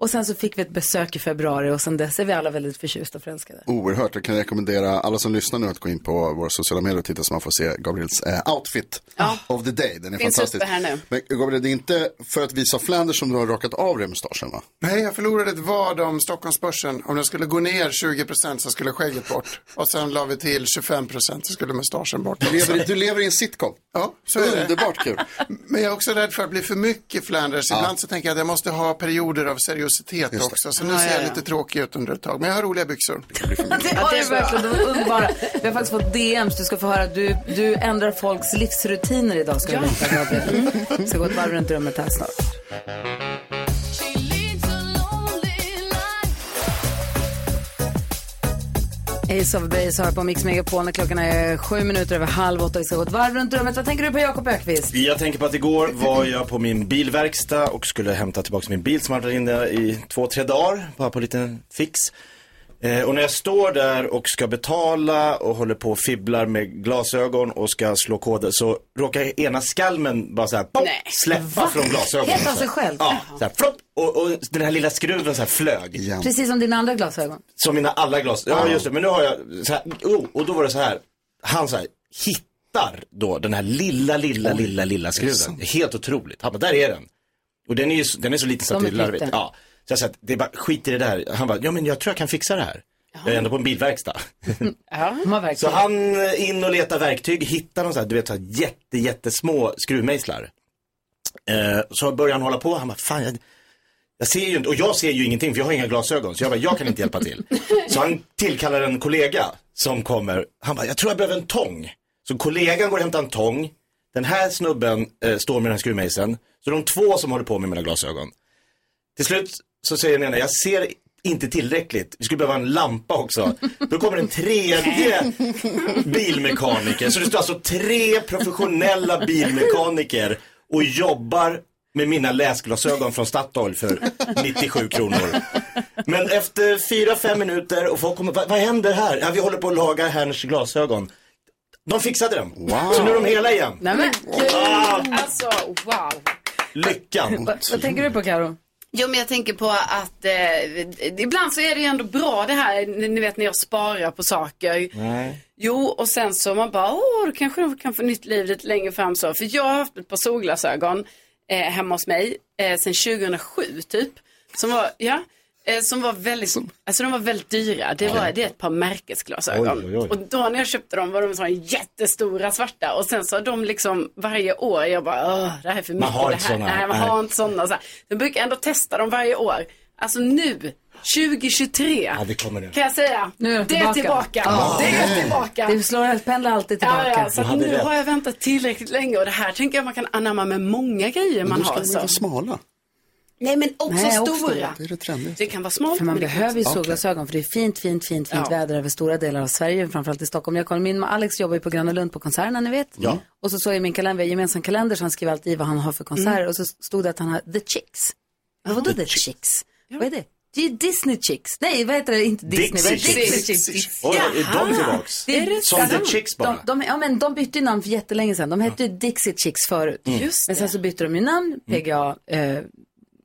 Och sen så fick vi ett besök i februari och sen dess är vi alla väldigt förtjusta och förälskade. Oerhört. Jag kan rekommendera alla som lyssnar nu att gå in på våra sociala medier och titta så man får se Gabriels eh, outfit of the day. Den är Finns fantastisk. här nu. Men Gabriel, det är inte för att visa Flanders som du har rakat av dig mustaschen va? Nej, jag förlorade ett vad om Stockholmsbörsen. Om den skulle gå ner 20 procent så skulle skägget bort. Och sen la vi till 25 procent så skulle mustaschen bort. Du lever, du lever i en sitcom. Ja, så är det. Underbart kul. Men jag är också rädd för att bli för mycket Flanders. Ibland så tänker jag att jag måste ha perioder av seriositet Det. också. Så nu Ja, ser ja, jag ja. lite tråkig ut under ett tag. Men jag har roliga byxor. Det har du verkligen, de underbara. Vi har faktiskt fått DMs, du ska få höra, du, du ändrar folks livsrutiner idag ska du veta Gabriel. Vi ska gå ett varv runt rummet här snart. Ace of Base har på Mix Megapol när klockan är sju minuter över halv åtta. Vi ska gå ett varv runt rummet. Vad tänker du på Jakob Ökvist? Jag tänker på att igår var jag på min bilverkstad och skulle hämta tillbaka min bil som hade varit inne i två, tre dagar, bara på en liten fix. Eh, och när jag står där och ska betala och håller på och fibblar med glasögon och ska slå koder så råkar ena skalmen bara så här pop, släppa från glasögonen. Helt av sig själv? Ja, så här, flopp, och, och den här lilla skruven så här flög. Precis som dina andra glasögon. Som mina alla glas. Ja, just det. Men nu har jag så här, oh, och då var det så här. Han så här, hittar då den här lilla, lilla, lilla, lilla skruven. Helt otroligt. Han bara, där är den. Och den är ju den är så liten så att det är larvigt. Ja. Så jag sa att det är bara, skit i det där. Han bara, ja men jag tror jag kan fixa det här. Jag är ändå på en bilverkstad. Verktyg. Så han eh, in och letar verktyg, hittar de så här, du vet, så här jätte, jättesmå skruvmejslar. Eh, så börjar han hålla på, han bara, fan jag, jag ser ju inte, och jag ser ju ingenting för jag har inga glasögon. Så jag bara, jag kan inte hjälpa till. Så han tillkallar en kollega som kommer, han bara, jag tror jag behöver en tång. Så kollegan går och hämtar en tång. Den här snubben eh, står med den här skruvmejseln. Så de två som håller på med mina glasögon. Till slut så säger den ena, jag ser inte tillräckligt. Vi skulle behöva en lampa också. Då kommer en tredje bilmekaniker. Så det står alltså tre professionella bilmekaniker och jobbar med mina läsglasögon från Statoil för 97 kronor. Men efter fyra, fem minuter och folk kommer, vad, vad händer här? Ja, vi håller på att laga herrns glasögon. De fixade dem. Så nu är de hela igen. Nej men gud, Ah. alltså wow. Lyckan. Vad, vad tänker du på Karo? Jo, men jag tänker på att eh, ibland så är det ju ändå bra det här, ni vet när jag sparar på saker. Nej. Jo, och sen så man bara, åh, då kanske de kan få nytt liv lite längre fram så. För jag har haft ett par solglasögon eh, hemma hos mig eh, sedan 2007 typ. Som var, ja, som var väldigt, alltså de var väldigt dyra. Det, var, det är ett par märkesglasögon. Oj, oj, oj. Och då när jag köpte dem var de så jättestora svarta. Och sen så har de liksom varje år, jag bara, åh, det här är för mycket. har det inte här. såna. Nej, man Nej. har inte sådana. Så här. Jag brukar ändå testa dem varje år. Alltså nu, 2023, Ja, det kommer det. kan jag säga. Nu är de det är tillbaka. Ja. Det är tillbaka. Det slår pendlar alltid tillbaka. Ja, ja, så nu rätt. har jag väntat tillräckligt länge och det här tänker jag man kan anamma med många grejer man Då ska har. de ju Så. vara smala. Nej men också Nej, också stora. stora. Det är det trendiga. Det kan vara smalt. För man behöver ju också- solglasögon för det är fint, fint, fint, fint Ja. väder över stora delar av Sverige, framförallt i Stockholm. Jag kollar, min Alex jobbar ju på Gröna Lund på konserterna, ni vet. Ja. Och så såg jag min kalender, vi har gemensam kalender, så han skriver alltid i vad han har för konserter. Mm. Och så stod det att han har The Chicks. Men vadå The Chicks? Vad är det? Det är Disney Chicks. Nej, vad heter det? Inte Disney. det? Dixie Chicks. Oj, är de tillbaks? Det är Som The Chicks bara. De, de, ja, men de bytte ju namn för jättelänge sedan. De hette ju Dixie Chicks förut. Mm. Just Men sen så bytte de ju namn, PGA, eh,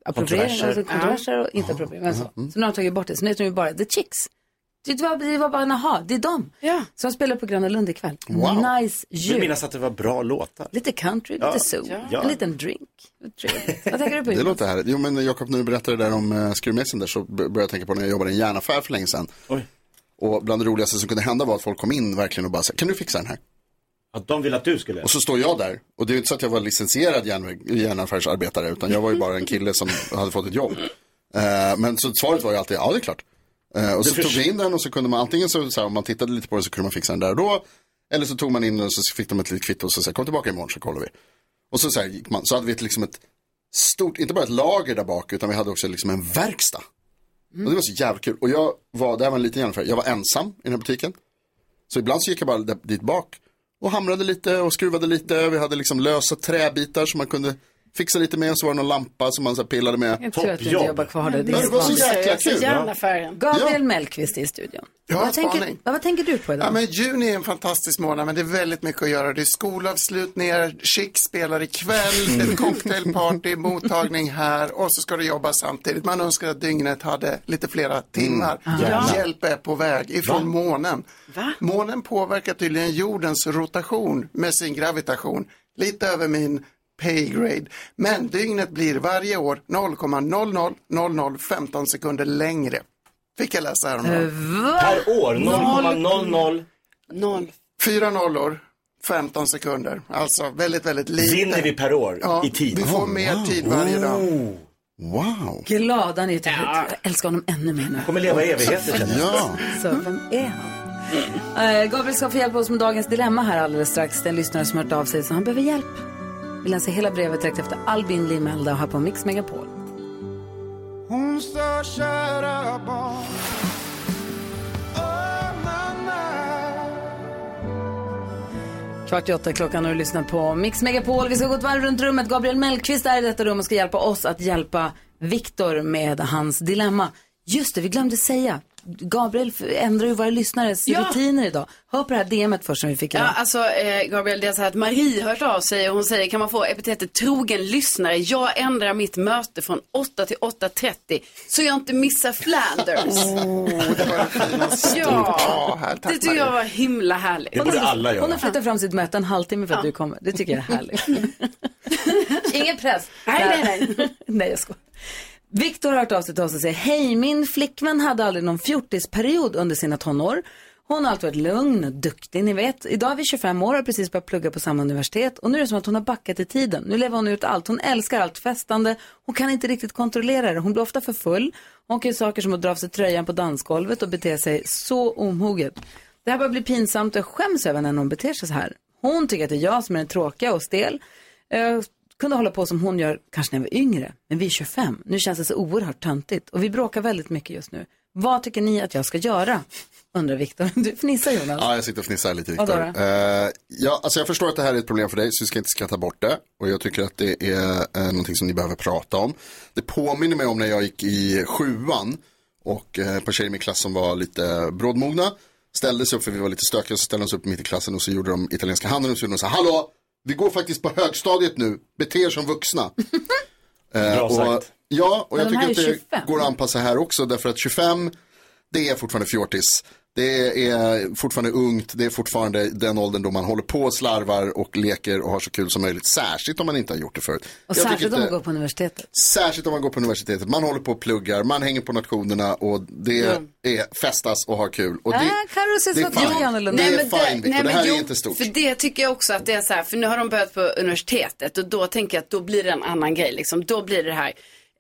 appropriering, alltså kontroverser och inte appropriering. Så. så nu har de tagit bort det, så nu heter de ju bara The Chicks. Det var, det var bara en aha, det är de. Ja. De spelar på Gröna Lund ikväll. Wow. Nice Jag jul. minns att det var bra låtar. Lite country, Ja. lite soul, Ja. en liten drink. Vad tänker du på? Det låter härligt. Jo men Jakob, när du berättade där om uh, skruvmejseln där så började jag tänka på när jag jobbade i en järnaffär för länge sedan. Oj. Och bland det roligaste som kunde hända var att folk kom in verkligen och bara sa, kan du fixa den här? Att de ville att du skulle. Och så står jag där. Och det är ju inte så att jag var licensierad järnväg- järnaffärsarbetare utan jag var ju bara en kille som hade fått ett jobb. Eh, men så svaret var ju alltid, ja det är klart. Eh, och så Det tog vi in den och så kunde man antingen så, så här, om man tittade lite på den så kunde man fixa den där och då. Eller så tog man in den och så fick de ett litet kvitto och så sa kom tillbaka imorgon så kollar vi. Och så, så, här, gick man, så hade vi ett, liksom ett stort, inte bara ett lager där bak utan vi hade också liksom en verkstad. Och det var så jävla kul. Och jag var, det här var en liten järnaffär, jag var ensam i den här butiken. Så ibland så gick jag bara dit bak och hamrade lite och skruvade lite. Vi hade liksom lösa träbitar som man kunde fixa lite med. Så var det någon lampa som man så här pillade med. Jag tror att du inte jobbar kvar där. Det Ja, det var så jäkla kul. Gabriel Ja. Mellqvist i studion. Jag har vad, tänker, ja, vad tänker du på idag? Ja, men juni är en fantastisk månad, men det är väldigt mycket att göra. Det är skolavslutningar, Chic spelar ikväll, ett cocktailparty, mottagning här och så ska du jobba samtidigt. Man önskar att dygnet hade lite flera timmar. Hjälp är på väg ifrån månen. Månen påverkar tydligen jordens rotation med sin gravitation. Lite över min pay grade. Men dygnet blir varje år 0,000015 sekunder längre. Fick jag läsa häromdagen. Per år, 0,00. Noll. Fyra nollor, 15 sekunder. Alltså väldigt, väldigt lite. Vinner vi per år ja, i tid? Vi får mer tid varje dag. Wow. Glad han är. Typ. Jag älskar honom ännu mer nu. Kommer leva i evigheter känner jag. Ja. Så vem är han? Eh, Gabriel ska få hjälpa oss med dagens dilemma här alldeles strax. Det är en lyssnare som hört av sig så han behöver hjälp. Vi läser hela brevet direkt efter Albin Limelda och här på Mix Megapol. Hon sa kära barn Kvart i åtta klockan och du lyssnar på Mix Megapol. Vi ska gå ett varv runt rummet. Gabriel Mellqvist är i detta rum och ska hjälpa oss att hjälpa Viktor med hans dilemma. Just det, vi glömde säga. Gabriel ändrar ju våra lyssnares Ja. rutiner idag. Hör på det här DMet först som vi fick Ja, idag. alltså eh, Gabriel, det är så här att Marie hört av sig och hon säger kan man få epitetet trogen lyssnare? Jag ändrar mitt möte från 8 till 8.30 så jag inte missar Flanders. ja, det tycker jag var himla härligt. Hon har- Hon har flyttat fram sitt möte en halvtimme för att du kommer. Det tycker jag är härligt. Ingen press. Nej, nej, nej. nej, jag skojar. Viktor har hört av sig till oss och säger, hej, min flickvän hade aldrig någon fjortisperiod under sina tonår. Hon har alltid varit lugn och duktig, ni vet. Idag är vi 25 år och har precis börjat plugga på samma universitet. Och nu är det som att hon har backat i tiden. Nu lever hon ut allt. Hon älskar allt festande. Hon kan inte riktigt kontrollera det. Hon blir ofta för full. Hon kan göra saker som att dra av sig tröjan på dansgolvet och bete sig så omoget. Det här börjar bli pinsamt och jag skäms över när hon beter sig så här. Hon tycker att det är jag som är den tråkiga och stel. Eh, kunde hålla på som hon gör kanske när jag var yngre. Men vi är 25. Nu känns det så oerhört töntigt. Och vi bråkar väldigt mycket just nu. Vad tycker ni att jag ska göra? Undrar Viktor. Du fnissar Jonas. Ja, jag sitter och fnissar lite Viktor. Eh, ja, alltså jag förstår att det här är ett problem för dig så vi ska inte skratta bort det. Och jag tycker att det är eh, någonting som ni behöver prata om. Det påminner mig om när jag gick i sjuan och ett par tjejer i min klass som var lite brådmogna ställde sig upp för vi var lite stökiga så ställde de sig upp mitt i klassen och så gjorde de italienska handen och så gjorde de så här, hallå, vi går faktiskt på högstadiet nu, bete er som vuxna. Eh, Bra och, sagt. Ja, och jag tycker att det 25. går att anpassa här också därför att 25 det är fortfarande fjortis. Det är fortfarande ungt, det är fortfarande den åldern då man håller på och slarvar och leker och har så kul som möjligt. Särskilt om man inte har gjort det förut. Och särskilt om man går på universitetet. Särskilt om man går på universitetet. Man håller på och pluggar, man hänger på nationerna och det är festas och ha kul. Och det, Äh, Carro ser det är fine. Det är fine Victor, det här jo, är inte stort. För det tycker jag också att det är så här, för nu har de börjat på universitetet och då tänker jag att då blir det en annan grej liksom. Då blir det här,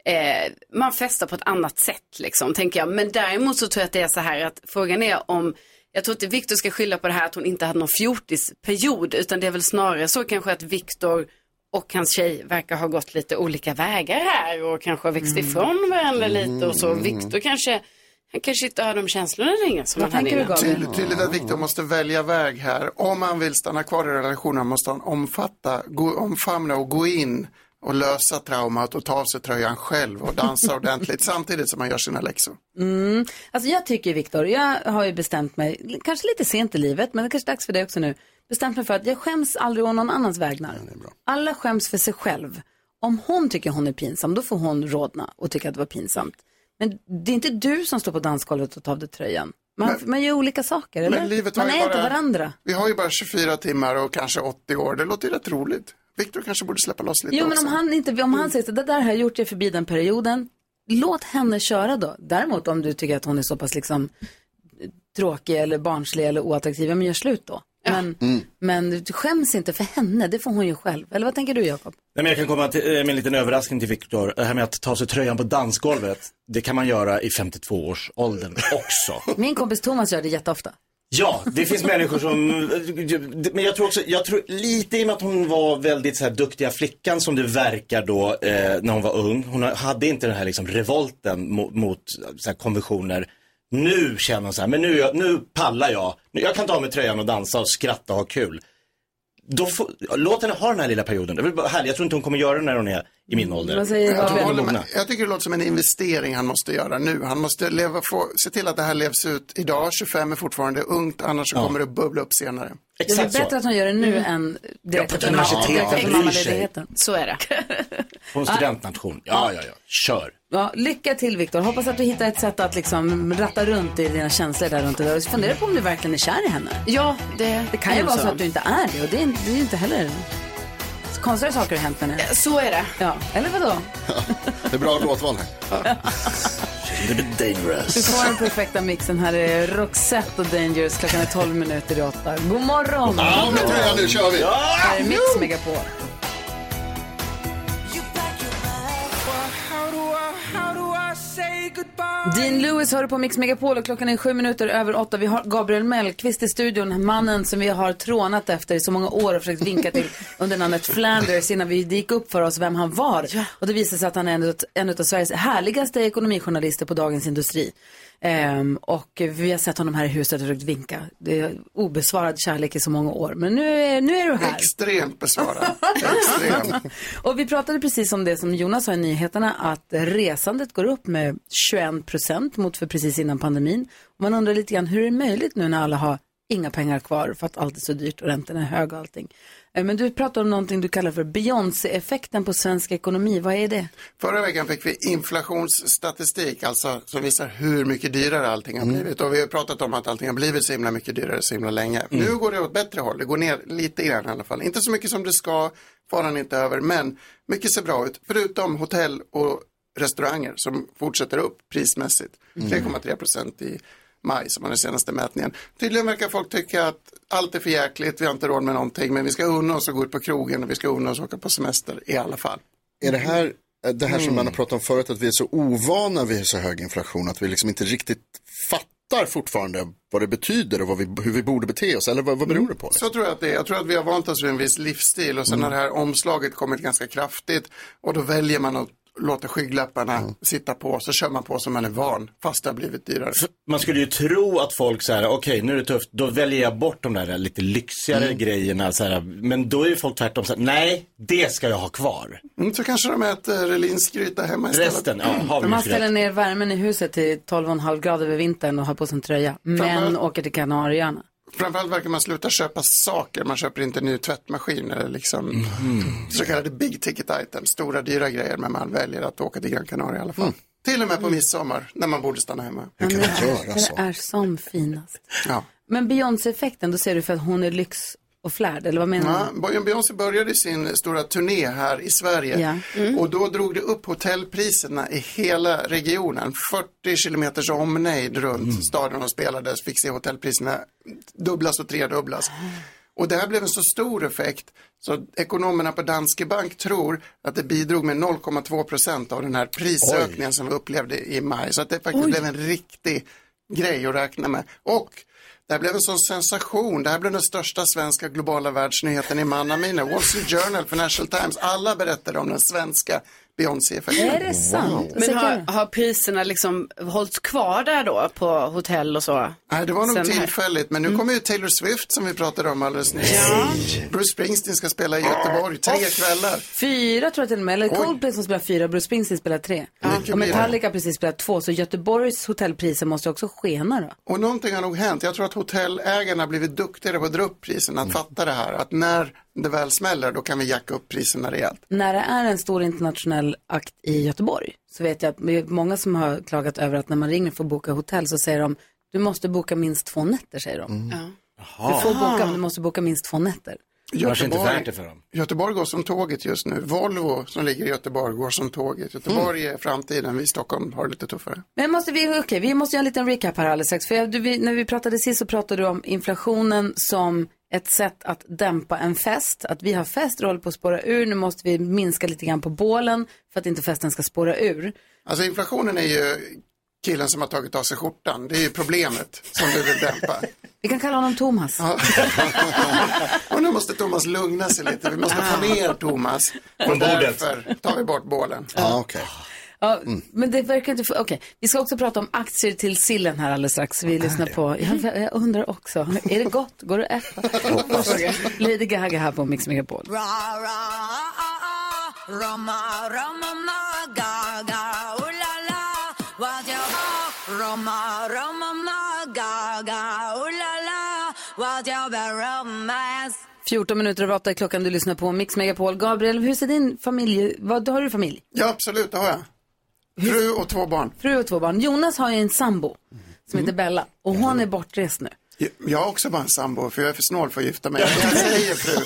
eh, man festar på ett annat sätt liksom, tänker jag. Men däremot så tror jag att det är så här att frågan är om, jag tror inte Viktor ska skylla på det här att hon inte hade någon fjortisperiod, utan det är väl snarare så kanske att Viktor och hans tjej verkar ha gått lite olika vägar här och kanske har växt Mm. ifrån varandra lite och så. Viktor kanske, han kanske inte har de känslorna längre som Vad han hade innan. Tydligt, tydligt att Viktor måste välja väg här. Om han vill stanna kvar i relationen måste han omfatta, gå, omfamna och gå in och lösa traumat och ta av sig tröjan själv och dansa ordentligt samtidigt som han gör sina läxor. Mm. Alltså jag tycker Viktor, jag har ju bestämt mig, kanske lite sent i livet, men det är kanske är dags för dig också nu, bestämt mig för att jag skäms aldrig å någon annans vägnar. Alla skäms för sig själv. Om hon tycker hon är pinsam, då får hon rodna och tycka att det var pinsamt. Men det är inte du som står på dansgolvet och tar av dig tröjan. Man, man gör olika saker, eller? Men man är bara- inte varandra. Vi har ju bara 24 timmar och kanske 80 år. Det låter ju rätt roligt. Viktor kanske borde släppa loss lite Jo, men också. om han, inte, om han säger så, det där har jag gjort, jag är förbi den perioden. Låt henne köra då. Däremot om du tycker att hon är så pass liksom tråkig eller barnslig eller oattraktiv, men gör slut då. Men, Mm. men du skäms inte för henne, det får hon ju själv. Eller vad tänker du Jakob? Jag kan komma till, eh, med en liten överraskning till Viktor. Det här med att ta sig tröjan på dansgolvet, det kan man göra i 52-årsåldern också. Min kompis Thomas gör det jätteofta. Ja, det finns människor som, men jag tror också, jag tror lite i och med att hon var väldigt så här duktiga flickan som det verkar då eh, när hon var ung. Hon hade inte den här liksom revolten mot, mot så här konventioner. Nu känner hon så här, men nu, nu pallar jag. Jag kan ta av mig tröjan och dansa och skratta och ha kul. Då får, låt henne ha den här lilla perioden. Det är väl härligt. Jag tror inte hon kommer göra det när hon är i min ålder. Vad säger Jag, med. jag tycker det låter som en investering han måste göra nu. Han måste leva, få, se till att det här levs ut idag. 25 är fortfarande ungt, annars så Ja. kommer det bubbla upp senare. Det är bättre att hon gör det nu än direkt Ja, på efter, universitet, direkt efter mammaledigheten. Så är det. På en studentnation. Ja, ja, ja. Kör. Ja, lycka till Viktor. Hoppas att du hittar ett sätt att liksom ratta runt i dina känslor där runt. Och Fundera på om du verkligen är kär i henne. Ja, det, Det kan ju vara så att du inte är det och det är, det är ju inte heller... Konstigare saker har hänt med henne. Så är det. Ja, eller vadå? Det är bra låtval här. Little bit dangerous. Du får den perfekta mixen. Här är Roxette och Dangerous. Klockan är 12 minuter i åtta. God morgon! Ja, med tröjan nu kör vi. Här är Mix Megapol. Dean Lewis hör på Mix Megapol och klockan är sju minuter över åtta. Vi har Gabriel Mellqvist i studion, mannen som vi har trånat efter i så många år och försökt vinka till under namnet Flanders innan vi gick upp för oss vem han var. Och det visade sig att han är en, av- en av Sveriges härligaste ekonomijournalister på Dagens Industri. Ehm, och vi har sett honom här i huset och försökt vinka. Det är obesvarad kärlek i så många år. Men nu är, nu är du här. Extremt besvarad. Extremt. Och vi pratade precis om det som Jonas sa i nyheterna, att resandet går upp med 21 procent mot för precis innan pandemin. Och man undrar lite grann hur är det möjligt nu när alla har inga pengar kvar för att allt är så dyrt och räntorna är höga och allting. Eh, Men du pratar om någonting du kallar för Beyoncé-effekten på svensk ekonomi. Vad är det? Förra veckan fick vi inflationsstatistik, alltså som visar hur mycket dyrare allting har blivit. Och vi har pratat om att allting har blivit så himla mycket dyrare så himla länge. Nu går det åt bättre håll, det går ner lite grann i alla fall. Inte så mycket som det ska, faran inte över, men mycket ser bra ut. Förutom hotell och restauranger som fortsätter upp prismässigt. 3,3 procent i maj som var den senaste mätningen. Tydligen verkar folk tycka att allt är för jäkligt, vi har inte råd med någonting, men vi ska unna oss att gå ut på krogen och vi ska unna oss att åka på semester i alla fall. Är det här det här som Mm. man har pratat om förut, att vi är så ovana vid så hög inflation, att vi liksom inte riktigt fattar fortfarande vad det betyder och vi, hur vi borde bete oss, eller vad, vad beror det på? Så tror jag att det är. Jag tror att vi har vant oss vid en viss livsstil och sen Mm. har det här omslaget kommit ganska kraftigt och då väljer man att låta skygglapparna Mm. sitta på så kör man på som man är van fast det har blivit dyrare. Man skulle ju tro att folk så här, okej nu är det tufft, då väljer jag bort de där lite lyxigare grejerna. Så här, men då är ju folk tvärtom så här, nej, det ska jag ha kvar. Mm, så kanske de äter linsgryta hemma istället. Resten, ja, Man ställer ner värmen i huset till 12,5 grader över vintern och har på sig en tröja. Men åker till Kanarieöarna. Framförallt verkar man sluta köpa saker. Man köper inte ny tvättmaskin eller liksom Mhm. så kallade big ticket items, stora dyra grejer. Men man väljer att åka till Gran Canaria i alla fall. Mm. Till och med på midsommar när man borde stanna hemma. Hur kan man göra Det så? är som finast. Ja. Men Beyoncé-effekten, då ser du för att hon är lyx och flärd, eller vad menar du? Ja, Beyoncé började sin stora turné här i Sverige Ja. och då drog det upp hotellpriserna i hela regionen. 40 kilometers omnejd runt staden och spelades fick se hotellpriserna dubblas och tredubblas. Och det här blev en så stor effekt så ekonomerna på Danske Bank tror att det bidrog med 0,2 procent av den här prisökningen som vi upplevde i maj. Så att det faktiskt blev en riktig grej att räkna med. Och det här blev en sån sensation. Det här blev den största svenska globala världsnyheten i mannaminne. Wall Street Journal, Financial Times, alla berättade om den svenska Beyoncé-effekten. Är det sant? Vad Men har, har priserna liksom hållits kvar där då på hotell och så? Nej, det var nog Sen här. tillfälligt, men nu kommer ju Taylor Swift som vi pratade om alldeles nyss. Bruce Springsteen ska spela i Göteborg, tre kvällar. Fyra tror jag till och med, eller Oj. Coldplay som spelar fyra, Bruce Springsteen spelar tre. Mycket Och. Metallica har precis spelat två, så Göteborgs hotellpriser måste också skena då. Och någonting har nog hänt. Jag tror att hotellägarna har blivit duktigare på att dra upp priserna, att fatta det här. Att när det väl smäller, då kan vi jacka upp priserna rejält. När det är en stor internationell akt i Göteborg så vet jag att det är många som har klagat över att när man ringer för att boka hotell så säger de du måste boka minst två nätter säger de. Du får boka, men du måste boka minst två nätter. Är det inte värt det för dem. Göteborg går som tåget just nu. Volvo som ligger i Göteborg går som tåget. Göteborg är framtiden, vi i Stockholm har det lite tuffare. Men måste vi, okej, vi måste göra en liten recap här alldeles strax. För jag, du, vi, när vi pratade sist så pratade du om inflationen som ett sätt att dämpa en fest. Att vi har fest, det håller på att spåra ur. Nu måste vi minska lite grann på bålen för att inte festen ska spåra ur. Alltså inflationen är ju killen som har tagit av sig skjortan. Det är ju problemet som du vill dämpa. Vi kan kalla honom Thomas. Och nu måste Thomas lugna sig lite. Vi måste få ner Thomas. Och därför tar vi bort bålen. Ja, okej. Ja, Men det verkar inte... Okej, vi ska också prata om aktier till sillen här alldeles strax. Vi lyssnar på... Jag, jag undrar också, är det gott? Går det att äta? Lady Gaga här på Mix Megapol. romance. 14 minuter över 8 är klockan. Du lyssnar på Mix Megapol. Gabriel, hur ser din familj... Vad har du familj? Ja, absolut, det har jag. Fru och två barn. Fru och två barn. Jonas har ju en sambo som heter Bella och hon är bortrest nu. Jag har också bara en sambo, för jag är för snål för att gifta mig. Jag säger fru.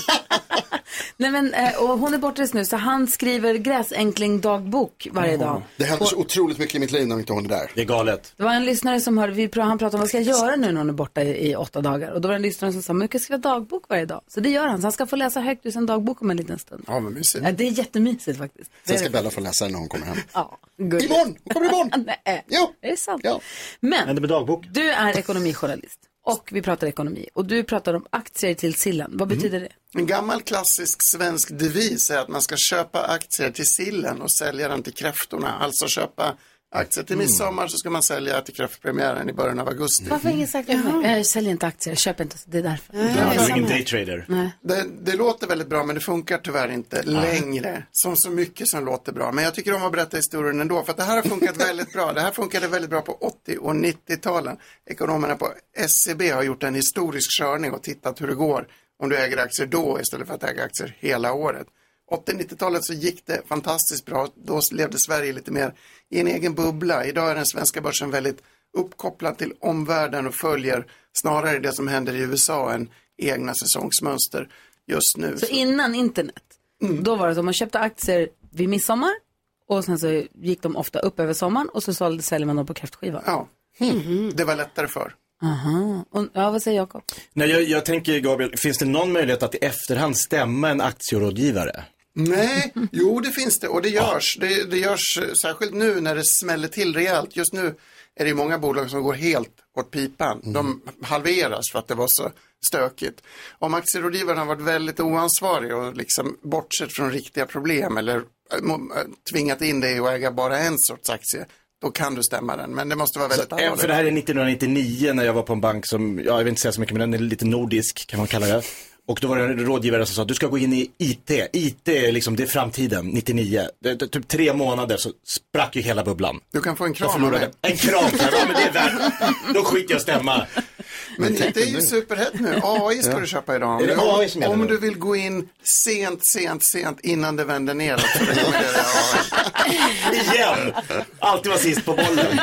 Nej, men, eh, och hon är bortrest nu så han skriver gräsänkling-dagbok varje dag. Det händer så otroligt mycket i mitt liv när inte hon är där. Det är galet. Det var en lyssnare som hörde, vi, pra- han pratade om vad ska jag göra nu när hon är borta i, i åtta dagar. Och då var det en lyssnare som sa, men du kan skriva dagbok varje dag. Så det gör han, så han ska få läsa högt ur sin dagbok om en liten stund. Ja, vad mysigt. Ja, det är jättemysigt faktiskt. Det Sen ska. Bella få läsa den när hon kommer hem. Ja, gulligt. Imorgon! Hon kommer imorgon! Nej, Jo. är det sant? Ja. Men Men det med dagbok. du är ekonomijournalist och vi pratar ekonomi. Och du pratar om aktier till sillen. Vad betyder det? En gammal klassisk svensk devis är att man ska köpa aktier till sillen och sälja den till kräftorna. Alltså köpa aktier till midsommar så ska man sälja till kraftpremiären i början av augusti. Varför har ingen sagt det? Jag säljer inte aktier, jag köper inte, det är därför. Du är ingen daytrader. Det, det låter väldigt bra men det funkar tyvärr inte längre. Som så mycket som låter bra. Men jag tycker om att berätta historien ändå. För att det här har funkat väldigt bra. Det här funkade väldigt bra på 80 och 90-talen. Ekonomerna på SCB har gjort en historisk körning och tittat hur det går om du äger aktier då istället för att äga aktier hela året. 80-90-talet så gick det fantastiskt bra. Då levde Sverige lite mer i en egen bubbla. Idag är den svenska börsen väldigt uppkopplad till omvärlden och följer snarare det som händer i USA än egna säsongsmönster just nu. Så innan internet, då var det så, man köpte aktier vid midsommar och sen så gick de ofta upp över sommaren och så sålde, säljer man dem på kräftskiva. Ja, det var lättare för. Aha. Och, ja, vad säger Jakob? Nej, jag, jag tänker Gabriel, finns det någon möjlighet att i efterhand stämma en aktierådgivare? Nej, jo det finns det och det görs. Det, det görs eh, särskilt nu när det smäller till rejält. Just nu är det många bolag som går helt åt pipan. De halveras för att det var så stökigt. Om aktierådgivaren har varit väldigt oansvarig och liksom bortsett från riktiga problem eller eh, eh, tvingat in dig att äga bara en sorts aktie, då kan du stämma den. Men det måste vara väldigt Så, allvarligt. för det här är 1999 när jag var på en bank som, ja, jag vill inte säga så mycket, men den är lite nordisk kan man kalla det. Och då var det en rådgivare som sa, du ska gå in i IT. IT är liksom, det är framtiden, 99. Det, det, typ tre månader så sprack ju hela bubblan. Du kan få en kram av mig. En kram, ja men det är värt. Då skiter jag att stämma. Men det är ju superhett nu. AI ska Ja. du köpa idag. Om- AI som gäller Om du vill gå in sent, sent, sent innan det vänder neråt så rekommenderar jag AI. Igen! Alltid vara sist på bollen.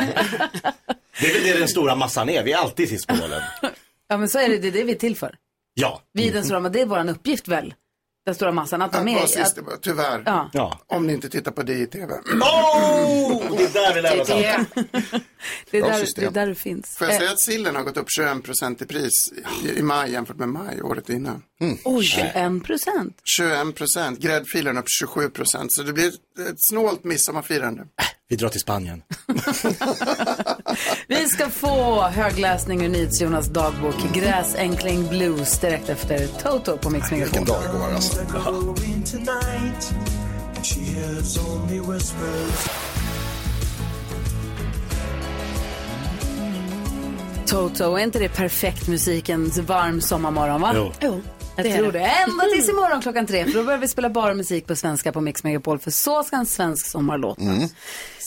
Det är väl det den stora massan är, vi är alltid sist på bollen. Ja, men så är det, det är det vi är till för. Ja. Vi är den stora, det är vår uppgift väl? Den stora massan, att ta Att med. vara sist, att, tyvärr. Ja. Ja. Om ni inte tittar på det i tv. Oh! Det är där vi lär oss det, allt. det, är där, det är där du finns. Får jag Eh, säga att sillen har gått upp 21 procent i pris i, i maj jämfört med maj året innan. Oj, 21 procent. 21 procent, gräddfilen upp 27 procent. Så det blir ett snålt midsommarfirande. Vi drar till Spanien. Vi ska få högläsning ur NyhetsJonas dagbok, Gräsänkling Blues, direkt efter Toto på Mix Megapol. Vilken dag igår alltså. Toto, är inte det perfekt musikens varm sommarmorgon va? Jo. jo jag det är tror det. det. Ända tills imorgon klockan tre, för då börjar vi spela bara musik på svenska på Mix Megapol, för så ska en svensk sommar låta.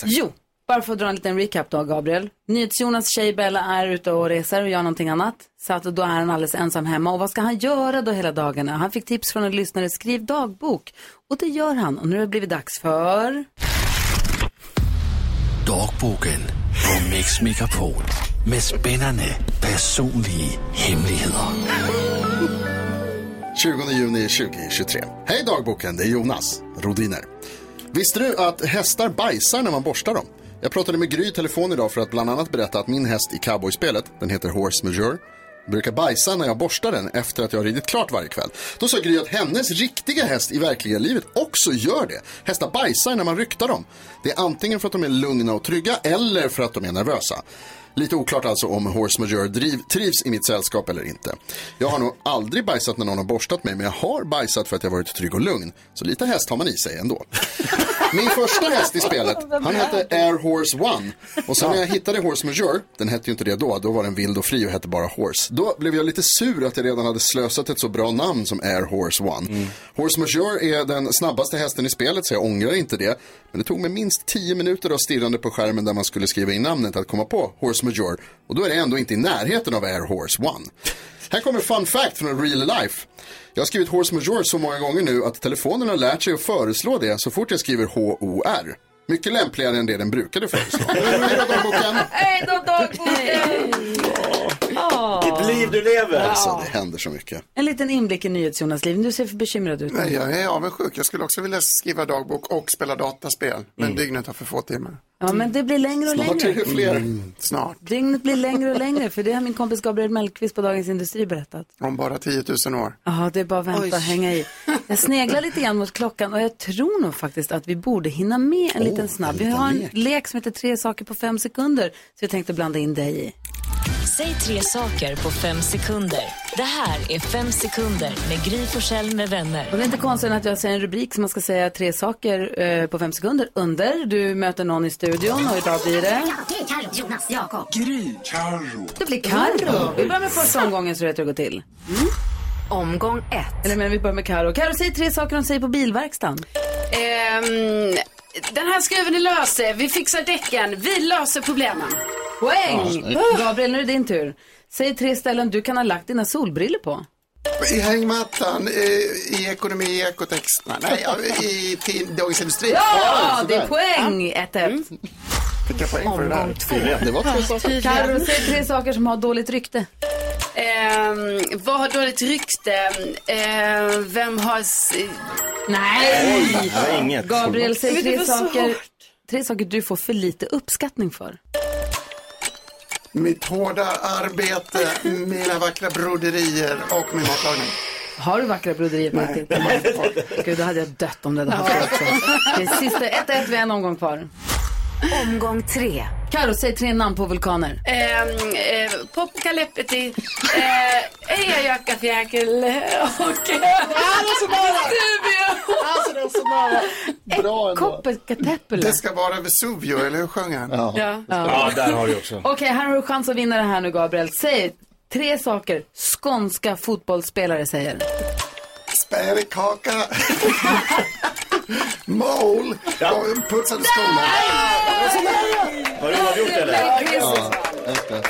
Jo, bara för att dra en liten recap då, Gabriel. NyhetsJonas tjej Bella är ute och reser och gör någonting annat. Så att då är han alldeles ensam hemma. Och vad ska han göra då hela dagarna? Han fick tips från en lyssnare, skriv dagbok. Och det gör han. Och nu har det blivit dags för... Dagboken på Mix Megapol med spännande personliga hemligheter. 20 juni 2023. Hej dagboken, det är Jonas, Rodiner. Visste du att hästar bajsar när man borstar dem? Jag pratade med Gry i telefon idag för att bland annat berätta att min häst i cowboyspelet, den heter Horse Majeure, brukar bajsa när jag borstar den efter att jag har ridit klart varje kväll. Då sa Gry att hennes riktiga häst i verkliga livet också gör det. Hästar bajsar när man ryktar dem. Det är antingen för att de är lugna och trygga eller för att de är nervösa. Lite oklart alltså om Horse Majeure driv, trivs i mitt sällskap eller inte. Jag har nog aldrig bajsat när någon har borstat mig, men jag har bajsat för att jag varit trygg och lugn. Så lite häst har man i sig ändå. Min första häst i spelet, han hette Air Horse One. Och sen när jag hittade Horse Majeure, den hette ju inte det då, då var den vild och fri och hette bara Horse. Då blev jag lite sur att jag redan hade slösat ett så bra namn som Air Horse One. Horse Majeure är den snabbaste hästen i spelet, så jag ångrar inte det. Men det tog mig minst 10 minuter av stirrande på skärmen där man skulle skriva in namnet att komma på Horse Majeure. Och då är det ändå inte i närheten av Air Horse One. Här kommer fun fact från real life. Jag har skrivit Horse Majeure så många gånger nu att telefonen har lärt sig att föreslå det så fort jag skriver H-O-R. Mycket lämpligare än det den brukade föreslå. Hej då dagboken! Hej då, dagboken! Ditt liv du lever. Alltså det händer så mycket. En liten inblick i NyhetsJonas liv. Du ser för bekymrad ut. Nej, jag är avundsjuk. Jag skulle också vilja skriva dagbok och spela dataspel. Men dygnet har för få timmar. Ja, men det blir längre och längre. fler. Mm, snart. Dygnet blir längre och längre, för det har min kompis Gabriel Mellqvist på Dagens Industri berättat. Om bara 10 000 år. Ja, det är bara att vänta och hänga i. Jag sneglar lite grann mot klockan och jag tror nog faktiskt att vi borde hinna med en liten snabb. Vi har en lek som heter tre saker på fem sekunder, så jag tänkte blanda in dig i. Säg tre saker på fem sekunder. Det här är Fem sekunder med Gry Forssell med vänner. Och det är inte konstigt att jag säger en rubrik som man ska säga tre saker eh, på fem sekunder under. Du möter någon i studion och idag blir det... Carro, Jonas, Jakob. Gry. Carro. Det blir Karo. Vi börjar med första omgången så vet hur det går till. Omgång ett. Eller men vi börjar med Karo. Karo, säg tre saker de säger på bilverkstaden. Ehm, den här skruven är lös. Vi fixar däcken. Vi löser problemen. Poäng! Gabriel, nu är det din tur. Säg tre ställen du kan ha lagt dina solbriller på. I hängmattan, i, i ekonomi, i ekotext, nej, i tid, Dagens Industri. Ja, det är poäng! 1-1. Fick jag poäng för det där? Tydligen. Det var två saker. Karo, säg tre saker som har dåligt rykte. Ehm, vad har dåligt rykte? Ehm, vem har... s- Nej! Det var inget. Gabriel, säg tre saker, tre saker du får för lite uppskattning för. Mitt hårda arbete, mina vackra broderier och min matlagning. Har du vackra broderier på riktigt? Gud, då hade jag dött om det hade haft det också. Det är sista 1-1, vi har en omgång kvar. Omgång tre. Karo, säg tre namn på vulkaner. Ehm, eh, Popkalepeti, eh, Ejajakafjäkel och... Alltså det är så nära. Bra ändå. Det ska vara Vesuvio, eller hur sjöng han? Ja. Ja. Ja, där har du också. Okej, här har du chans att vinna det här nu, Gabriel. Säg tre saker skånska fotbollsspelare säger. Spädkaka, mål och putsade skorna. Har du avgjort eller?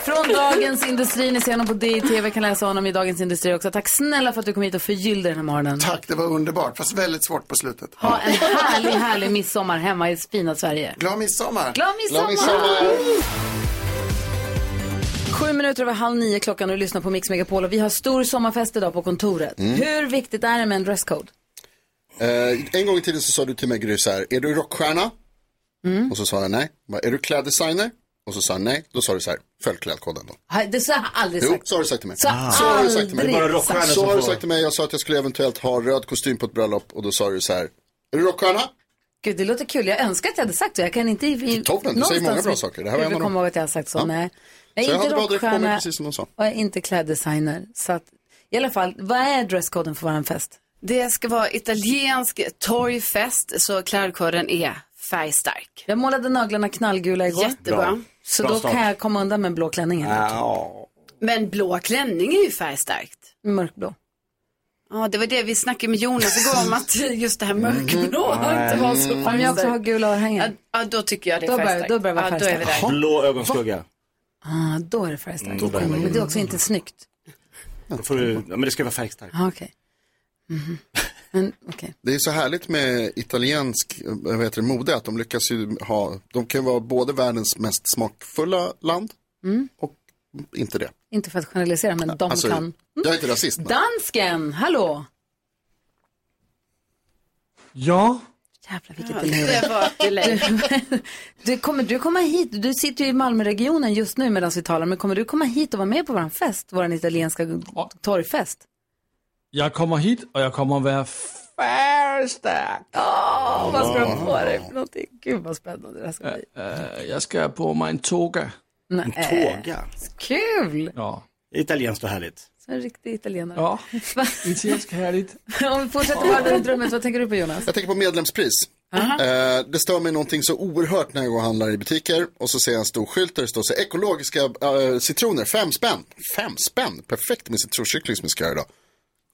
Från Dagens Industri, ni ser honom på DTV, kan läsa honom i Dagens Industri också. Tack snälla för att du kom hit och förgyllde den här morgonen. Tack, det var underbart, fast väldigt svårt på slutet. Ha en härlig, härlig midsommar hemma i fina Sverige. Glad midsommar! Glad midsommar! Glad midsommar. Sju minuter över halv nio klockan och du lyssnar på Mix Megapol och vi har stor sommarfest idag på kontoret. Hur viktigt är det med en dresscode? Eh, en gång i tiden så sa du till mig Gry så här, är du rockstjärna? Och så sa jag nej. Bara, Är du kläddesigner? Och så sa jag nej. Då sa du så här, följ klädkoden då. Ha- Det så har jag aldrig Jo, sagt. så har du sagt till mig. Så Så har du sagt till mig. aldrig Det är bara rockstjärnor sagt. Så som har du sagt till mig. Jag sa att jag skulle eventuellt ha röd kostym på ett bröllop och då sa du så här, är du rockstjärna? Gud, det låter kul. Jag önskar att jag hade sagt så. Jag kan inte... I, Toppen, du säger många bra saker. Det här var en av dem. ihåg att jag har sagt så. Ja. Nej. Jag Så är jag inte hade mig rockstjärna precis som de sa. och jag är inte kläddesigner. Så att, i alla fall, vad är dresskoden för vår fest? Det ska vara italiensk torgfest, så klädkoden är färgstark. Jag målade naglarna knallgula igår. Jättebra. Så Bra då start. kan jag komma undan med blå klänning. Ja. Men blå klänning är ju färgstarkt. Mörkblå. Ja, det var det vi snackade med Jonas igår om att just det här mörkblå inte var så Om jag också har färgstarkt. gula örhängen. ja, då tycker jag det är Då börjar- färgstarkt. då börjar det vara ja, då är vi där. Blå ögonskugga. Ah, då är det färgstarkt. då börjar Men det är också inte snyggt. Då får du, ja, men det ska vara färgstarkt. Ah, Okej. Mhm. Men okej. Det är så härligt med italiensk eh, vad heter det, mode att de lyckas ju ha, de kan vara både världens mest smakfulla land och inte det. Inte för att generalisera, men de Alltså, kan. Jag är inte rasist. Men. Dansken, hallå! Ja, Jävlar vilket delay. Du, du, kommer du komma hit? Du sitter ju i Malmöregionen just nu medan vi talar, men kommer du komma hit och vara med på vår fest, vår italienska torgfest? Jag kommer hit och jag kommer vara färgstark. Åh, vad ska du på dig för någonting? Gud vad spännande det här ska bli. Uh, jag ska på mig en toga. Nej, Tåga. Kul! Ja, Italienskt och härligt. Så en riktig italienare. ja. italiensk härligt. Om vi fortsätter bara runt rummet, vad tänker du på Jonas? Jag tänker på medlemspris. Eh, det stör mig någonting så oerhört när jag går och handlar i butiker och så ser jag en stor skylt där det står så ekologiska eh, citroner, fem spänn. Fem spänn, perfekt med citronkyckling som jag ska göra idag.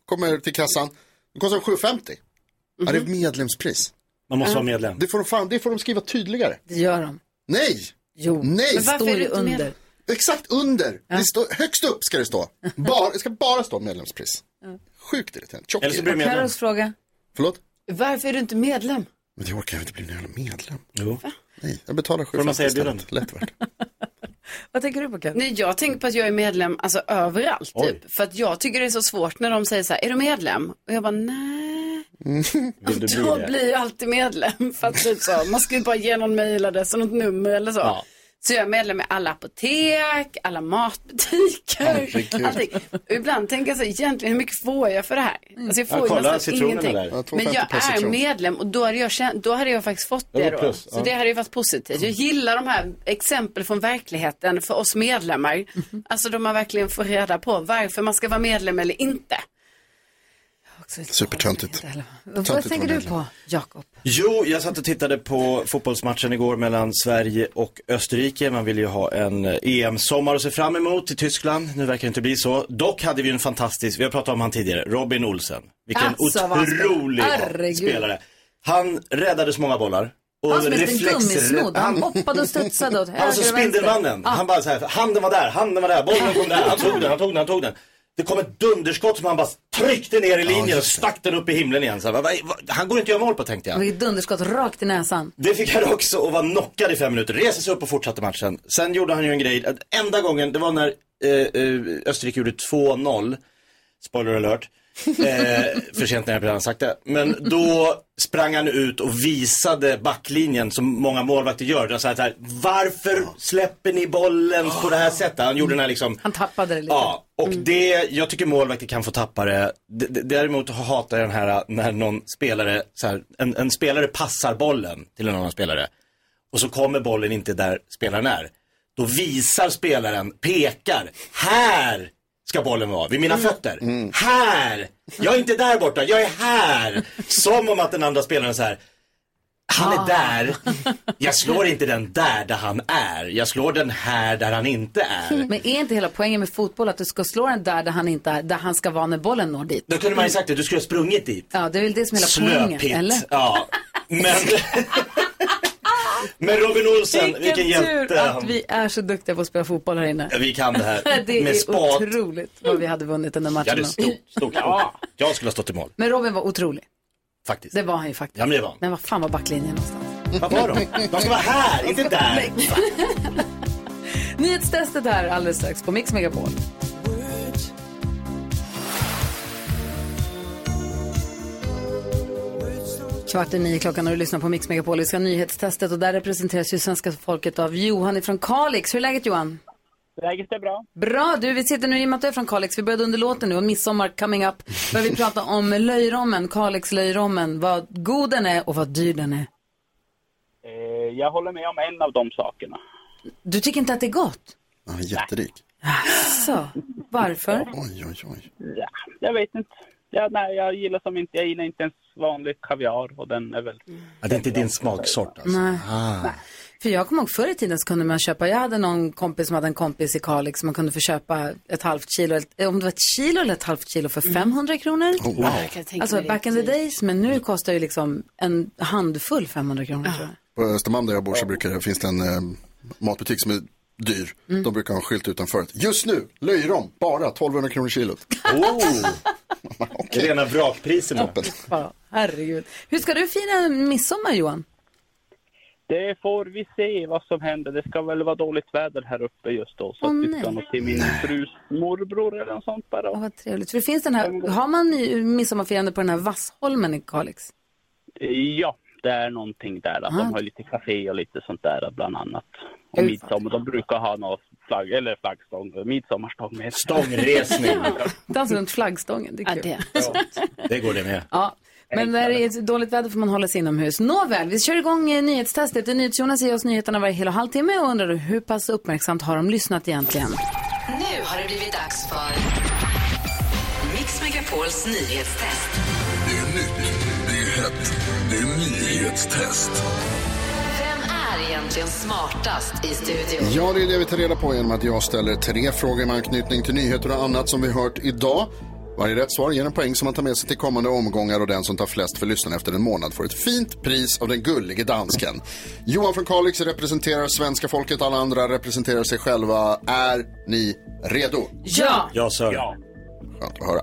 Kommer till kassan, det kostar 7,50. Ja, det är ett medlemspris. Man måste vara medlem. Det får, de fan, det får de skriva tydligare. Det gör de. Nej! Jo, Nej! det står ju under. Exakt under. Det står, högst upp ska det stå. Bara, det ska bara stå medlemspris. Sjukt irriterande. Tjock. Eller så blir det medlem. Carros fråga. Förlåt? Varför är du inte medlem? Men det orkar jag inte bli en jävla medlem. Jo. Nej, jag betalar Får man 7,50 säga istället. Lätt värt. Vad tänker du på Carro? Nej, jag tänker på att jag är medlem alltså, överallt. Typ. För att jag tycker det är så svårt när de säger så här, är du medlem? Och jag bara, nej. Vill du bli Då det? blir jag alltid medlem. För att typ så, man ska ju bara ge någon mailadress och något nummer eller så. Ja. Så jag är medlem i alla apotek, alla matbutiker, allting. Och ibland tänker jag så egentligen hur mycket får jag för det här? Alltså jag Ja, får ju kolla nästan ingenting. där. Ja, 2,50 Men jag är medlem och då hade jag, känt, då hade jag faktiskt fått Det det då. plus, Så ja. det hade ju varit positivt. Jag gillar de här exempel från verkligheten för oss medlemmar. Alltså då man verkligen får reda på varför man ska vara medlem eller inte. Supertöntigt. Vad Töntigt tänker du på, Jakob? Jo, jag satt och tittade på fotbollsmatchen igår mellan Sverige och Österrike. Man vill ju ha en eh, EM-sommar att se fram emot i Tyskland. Nu verkar det inte bli så. Dock hade vi en fantastisk, vi har pratat om han tidigare, Robin Olsen. Vilken Alltså, otrolig Herregud. spelare. Han räddade så många bollar. Och Han som en reflexer- gummisnodd. Han hoppade och studsade åt höger Han var som och vänster. Spindelmannen. Han bara så här, handen var där, handen var där, bollen kom där, han tog den, han tog den, han tog den. Det kom ett dunderskott som han bara tryckte ner i linjen och stack den upp i himlen igen. Så här, vad- vad- han går inte att göra mål på tänkte jag. Vilket dunderskott rakt i näsan. Det fick han också och var knockad i fem minuter. Reser sig upp och fortsatte matchen. Sen gjorde han ju en grej. att Enda gången, det var när eh, eh, Österrike gjorde 2-0. Spoiler alert. Eh, för sent när jag redan sagt det. Men då sprang han ut och visade backlinjen som många målvakter gör. Det är Så här, så här, varför släpper ni bollen på det här sättet? Han gjorde den här liksom Han tappade det lite. Ja, och det, jag tycker målvakter kan få tappa det. D- d- Däremot hatar jag den här när någon spelare, så här, en, en spelare passar bollen till en annan spelare och så kommer bollen inte där spelaren är. Då visar spelaren, pekar, här ska bollen vara, vid mina fötter. Här! Jag är inte där borta, jag är här! Som om att den andra spelaren så här, han är där, jag slår inte den där där han är, jag slår den här där han inte är. Men är inte hela poängen med fotboll att du ska slå den där, där han inte är, där han ska vara när bollen når dit? Då kunde man ju sagt det, du skulle ha sprungit dit. Ja, det är väl det som är hela poängen, Slöpitt. eller? Ja, men... men Robin Olsen, vilken, Vilken hjälte. tur att vi är så duktiga på att spela fotboll här inne. Ja, vi kan det här. Det med är spat. otroligt vad vi hade vunnit den där Jag matchen. hade stort, stort ja. Jag skulle ha stått i mål, Men Robin var otrolig. faktiskt. Det var han ju faktiskt. Ja, men det var han. Men vad fan var backlinjen någonstans? Vad var de? De ska vara här, inte där. Nyhetstestet här alldeles strax på Mix Megapol. Kvart i nio klockan och du lyssnar på Mix Megapol. Vi ska ha nyhetstestet och där representeras ju svenska folket av Johan ifrån Kalix. Hur är läget Johan? Läget är bra. Bra, du vi sitter nu i och med att du är från Kalix. Vi började under låten nu och midsommar coming up. Börjar vi prata om löjrommen, Kalix löjrommen. Vad god den är och vad dyr den är. Eh, jag håller med om en av de sakerna. Du tycker inte att det är gott? Han är jätterik. Så, varför? Oj, oj, oj. Ja, jag vet inte. Ja, nej, jag gillar som inte, jag gillar inte ens vanlig kaviar och den är väl... Ja, det är inte din smaksort alltså. Nej. Ah. För jag kommer ihåg förr i tiden så kunde man köpa, jag hade någon kompis som hade en kompis i Kalix som man kunde få köpa ett halvt kilo, eller- om det var ett kilo eller ett halvt kilo för 500 kronor. Oh, wow. Alltså back in the days, men nu kostar ju liksom en handfull 500 kronor tror jag. På Östermalm där jag bor så brukar det, finns det en eh, matbutik som är dyr. Mm. De brukar ha en skylt utanför. Just nu, löjrom, bara 1200 kronor kilot. Oh. Det är rena vrakpriserna. Ja, herregud. Hur ska du fira midsommar Johan? Det får vi se vad som händer. Det ska väl vara dåligt väder här uppe just då. Så att vi ska nog till min frus morbror eller något sånt bara. Åh, vad trevligt. För det finns den här, har man ny- midsommarfirande på den här Vassholmen i Kalix? Ja, det är någonting där. Att Ah. De har lite café och lite sånt där bland annat. Och Gud. midsommar, de brukar ha någon flagg, eller flaggstång, midsommarstång med. Stångresning. Dansa runt flaggstången, det är kul. Det går det med. Ja, men när det är dåligt väder får man hålla sig inomhus. Nåväl, vi kör igång eh, nyhetstestet. NyhetsJonas ger oss nyheterna varje hel och halvtimme och undrar du hur pass uppmärksamt har de lyssnat egentligen? Nu har det blivit dags för Mix Megapols nyhetstest. Nyhetstest. Vem är egentligen smartast i studion? Ja, det är det vi tar reda på genom att jag ställer tre frågor med anknytning till nyheter och annat som vi hört idag. Varje rätt svar ger en poäng som man tar med sig till kommande omgångar och den som tar flest för lyssnarna efter en månad får ett fint pris av den gullige dansken. Johan från Kalix representerar svenska folket, alla andra representerar sig själva. Är ni redo? Ja! Ja, sir. Skönt att höra.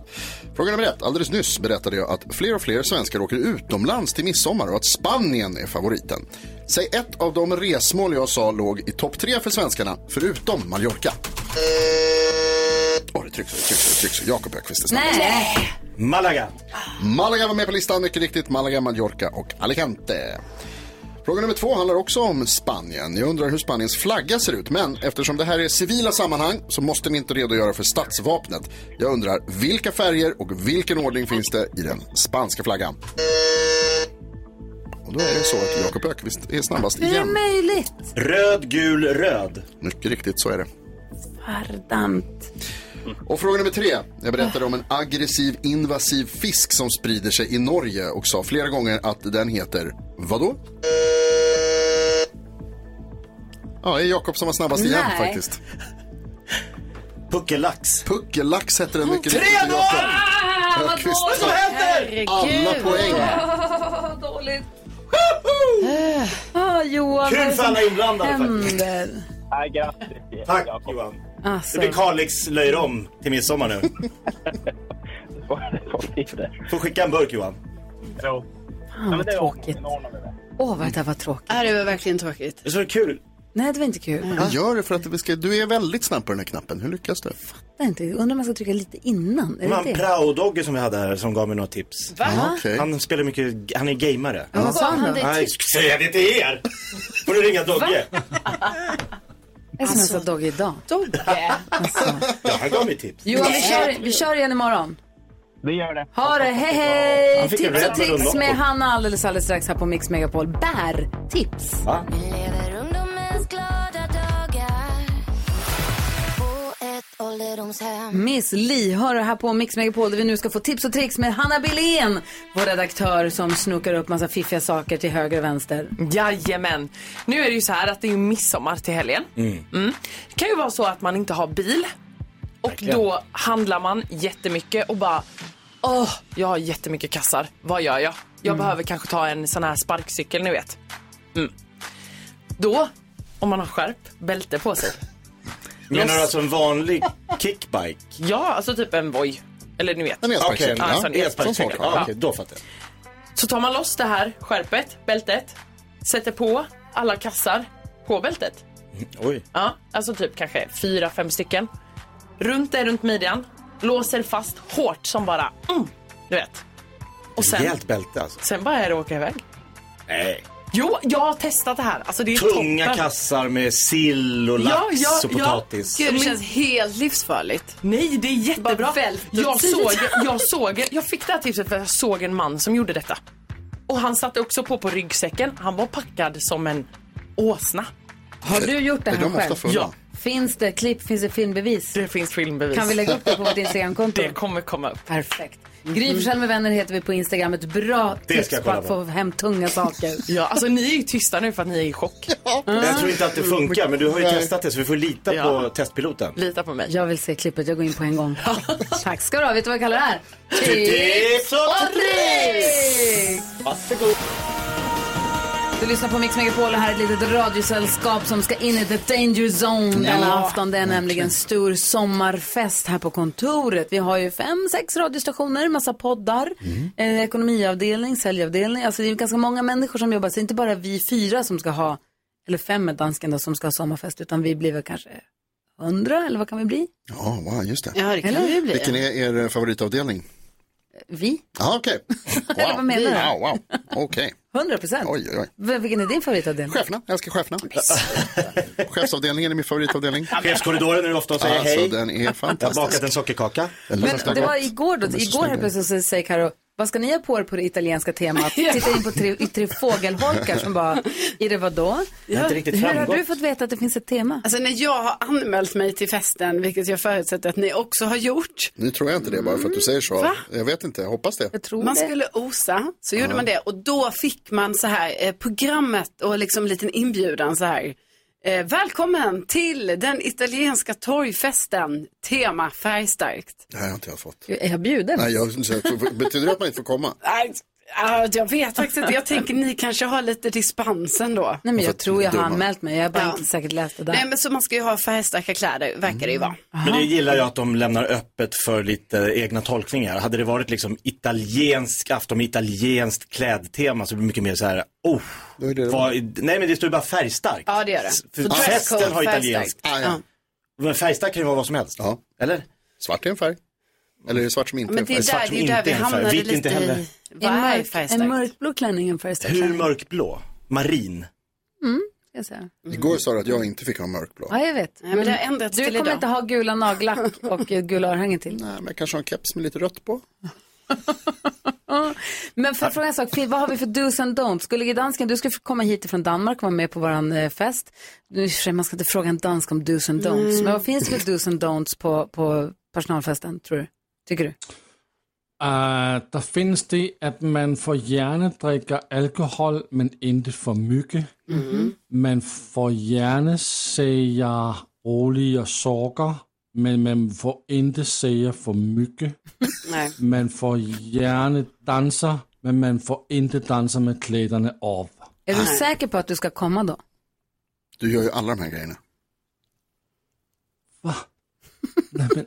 Fråga nummer ett. Alldeles nyss berättade jag att fler och fler svenskar åker utomlands till midsommar och att Spanien är favoriten. Säg ett av de resmål jag sa låg i topp tre för svenskarna, förutom Mallorca. Åh, det trycks det trycks det trycks. Jakob Öqvist är snabb. Nej! Malaga. Malaga var med på listan, mycket riktigt. Malaga, Mallorca och Alicante. Fråga nummer två handlar också om Spanien. Jag undrar hur Spaniens flagga ser ut. Men eftersom det här är civila sammanhang så måste ni inte redogöra för statsvapnet. Jag undrar vilka färger och vilken ordning finns det i den spanska flaggan? Och då är det så att Jakob Ökvist är snabbast Hur är det igen. möjligt? Röd, gul, röd. Mycket riktigt, så är det. Verdammt. Och fråga nummer tre. Jag berättade om en aggressiv invasiv fisk som sprider sig i Norge och sa flera gånger att den heter vadå? Ja, det är Jakob som var snabbast igen Nej. faktiskt. Puckellax. Puckellax heter den mycket Tre riktigt. noll! Jakob. Ah, vad Ökvist dåligt. Vad händer? Alla poäng. Dåligt. Ah, Johan, Kul vad är det för som alla inblandade händer? Nej, grattis. Tack Johan. Alltså. Det blir Kalix löjrom till midsommar nu. Får skicka en burk Johan. Jo. Fan vad tråkigt. Åh, vad det här var tråkigt. Ja, det var verkligen tråkigt. Det är så kul. Nej, det var inte kul. Jag gör det för att vi ska, du är väldigt snabb på den här knappen. Hur lyckas du? Jag inte. Undrar om man ska trycka lite innan. Är det det? Prao-Dogge som vi hade här som gav mig några tips. Va? Ja, okej. Han spelar mycket, han är gamare. Ja, vad sa han då? Nej, säger jag det till er? Får du ringa Dogge? Jag smsar Dogge idag. Dogge? Ja, han gav mig tips. Johan, vi kör, vi kör igen imorgon. Vi gör det. Ha det, hej hej! Tips och tricks med. Hanna alldeles, alldeles strax här på Mix Megapol. Bär-tips. Va? Miss Li hör här på Mix Megapol där vi nu ska få tips och tricks med Hanna Billén, vår redaktör som snokar upp massa fiffiga saker till höger och vänster. Jajamän. Nu är det ju så här att det är ju midsommar till helgen. Mm. Det kan ju vara så att man inte har bil. Och Verkligen. då handlar man jättemycket och bara Åh, jag har jättemycket kassar. Vad gör jag? Jag behöver kanske ta en sån här sparkcykel, ni vet. Mm. Då, om man har skärp, bälte på sig. Menar du alltså en vanlig kickbike? Ja, alltså typ en Voi. Eller ni vet. En elsparkcykel. Ja, en Ja. Ja. Okej, då fattar jag. Så tar man loss det här skärpet, bältet, sätter på alla kassar på bältet. Oj. Ja, alltså typ kanske fyra, fem stycken. Runt det runt midjan, låser fast hårt som bara, mm, du vet. Och sen, Rejält bälte alltså. sen bara är det att åka iväg. Nej. Jo, jag har testat det här. Alltså det är Tunga toppen. kassar med sill och lax Ja, ja, och ja. potatis. Gud, det känns helt livsfarligt. Nej, det är jättebra. Jag såg, jag såg, jag fick det här tipset för jag såg en man som gjorde detta. Och han satte också på på ryggsäcken. Han var packad som en åsna. Har du gjort det Är här de ofta själv? fulla? Ja. Finns det klipp, finns det filmbevis? Det finns filmbevis. Kan vi lägga upp det på vårt Instagramkonto? Det kommer komma upp. Perfekt. Gry Forssell med vänner heter vi på Instagram. Ett bra Det tips på att få hem tunga saker. Ja, alltså ni är ju tysta nu för att ni är i chock. Jag tror inte att det funkar, men du har ju Nej. testat det så vi får lita Ja. på testpiloten. Lita på mig. Jag vill se klippet, jag går in på en gång. Tack ska du ha. Vet du vad jag kallar det här? Tips och tricks! Varsågod. Du lyssnar på Mix Megapol och här är ett litet radiosällskap som ska in i the danger zone denna Ja, afton. Det är nämligen stor sommarfest här på kontoret. Vi har ju fem, sex radiostationer, massa poddar, eh, ekonomiavdelning, säljavdelning. Alltså det är ganska många människor som jobbar, så det är inte bara vi fyra som ska ha, eller fem med dansken då, som ska ha sommarfest, utan vi blir väl kanske hundra, eller vad kan vi bli? Ja, wow, just det. Ja, det kan vi bli. Vilken är er favoritavdelning? Vi? Ja, okej. Eller vad menar du? Wow, wow. Okej. 100 procent. Oj, oj, oj. Vilken är din favoritavdelning? Cheferna, jag älskar cheferna. Chefsavdelningen är min favoritavdelning. Chefskorridoren är du ofta och säger alltså, hej. den är Jag har fantastisk. bakat en sockerkaka. Men det var igår då, igår helt plötsligt så säger Karo, vad ska ni ha på er på det italienska temat? Ja. Titta in på tre, i tre fågelholkar som bara, i det vadå? Jag har inte riktigt Hur har du fått veta att det finns ett tema? Alltså när jag har anmält mig till festen, vilket jag förutsätter att ni också har gjort. Nu tror jag inte det bara för att du säger så. Va? Jag vet inte, jag hoppas det. man skulle osa, så gjorde Ja. man det och då fick man så här eh, programmet och liksom en liten inbjudan så här. Eh, välkommen till den italienska torgfesten, tema färgstarkt. Det här har inte jag fått. Är jag bjuden? Nej, jag, betyder det att man inte får komma? Nej, ja, jag vet faktiskt inte, jag tänker ni kanske har lite dispens ändå. Nej men jag tror jag har anmält mig, jag har bara Ja. inte säkert läst det där. Nej men så man ska ju ha färgstarka kläder, verkar det ju vara. Men det gillar jag att de lämnar öppet för lite egna tolkningar. Hade det varit liksom italiensk afton med italienskt klädtema så blir det mycket mer så här, oh, vad, nej men det står ju bara färgstarkt. Ja det gör det. För festen har italiensk. färgstarkt. Ah, ja. Men färgstarkt kan ju vara vad som helst. Ja. Eller? Svart är en färg. Eller är det svart som inte Men är det en är färg? där, som det är där inte vi är en hamnade lite inte heller. i. Vad en, är mörk, en mörkblå klänning, en färgstark Hur mörkblå? Marin. Mm, säga. Igår sa du att jag inte fick ha mörkblå. Ja, jag vet. Nej, men det har ändrats du kommer idag. inte ha gula nagellack och gula örhängen till. Nej, men jag kanske har en keps med lite rött på. Men för att fråga en sak, vad har vi för do's and don'ts? Skulle dansken, du ska komma hit från Danmark och vara med på våran eh, fest. Nu, man ska inte fråga en dansk om do's and don'ts, Mm. men vad finns det för do's and don'ts på, på personalfesten, tror du? Tycker du? Uh, där finns det att man får gärna dricka alkohol men inte för mycket. Man får gärna säga roliga saker men man får inte säga för mycket. Nej. Man får gärna dansa men man får inte dansa med kläderna av. Är du säker på att du ska komma då? Du gör ju alla de här grejerna. Nej, men,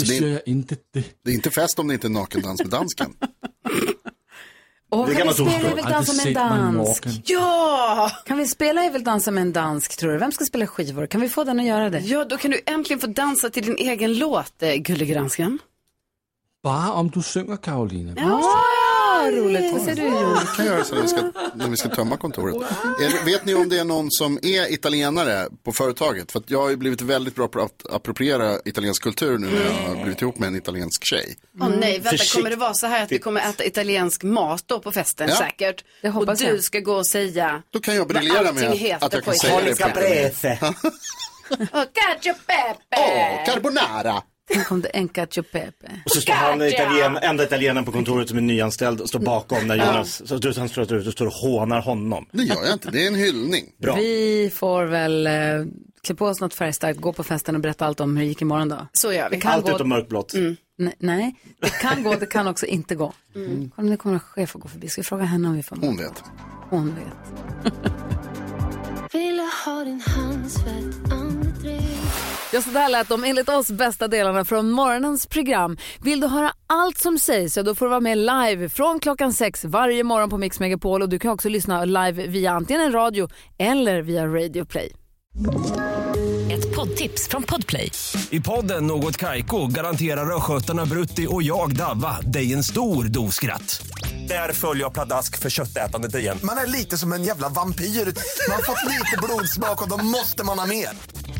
Alltså, det, är, jag inte det. det är inte fest om det inte är nakendans med dansken. Och Det kan, kan vi man spela Aldrig dansa med en dansk? Ja! Kan vi spela vill dansa med en dansk, tror du? Vem ska spela skivor? Kan vi få den att göra det? Ja, då kan du äntligen få dansa till din egen låt, eh, gullige dansken. Bara om du sjunger Karolina. Ja, roligt. Vad säger du, Jonas? Det kan jag göra så när vi ska, när vi ska tömma kontoret. Är, vet ni om det är någon som är italienare på företaget? För att jag har ju blivit väldigt bra på att appropriera italiensk kultur nu när jag har blivit ihop med en italiensk tjej. Åh nej, vänta, Försikt- kommer det vara så här att vi kommer äta italiensk mat då på festen Ja. säkert? Det och hoppas du jag. ska gå och säga Då kan jag vad briljera med att, jag på kan säga det. italienska. oh, cacio pepe! Åh, carbonara! Tänk om det är en cacio pepe. Och så står han italien, enda italienaren på kontoret som är nyanställd och står bakom när Jonas, så du, han står ut och står och hånar honom. Det gör jag inte, det är en hyllning. Bra. Vi får väl eh, klä på oss något färgstarkt, gå på festen och berätta allt om hur det gick imorgon då. Så gör vi. Det kan Allt gå, utom mörkblått. nej, nej, det kan gå, det kan också inte gå. Mm. Kolla, nu kommer en chef att gå förbi. Ska vi fråga henne om vi får Hon vet. Hon vet. Ja, så där lät de enligt oss bästa delarna från morgonens program. Vill du höra allt som sägs så då får du vara med live från klockan sex varje morgon på Mix Megapol och du kan också lyssna live via antingen en radio eller via Radio Play. Ett poddtips från Podplay. I podden Något Kaiko garanterar östgötarna Brutti och jag, Davva, dig en stor dos skratt. Där följer jag pladask för köttätandet igen. Man är lite som en jävla vampyr. Man har fått lite blodsmak och då måste man ha mer.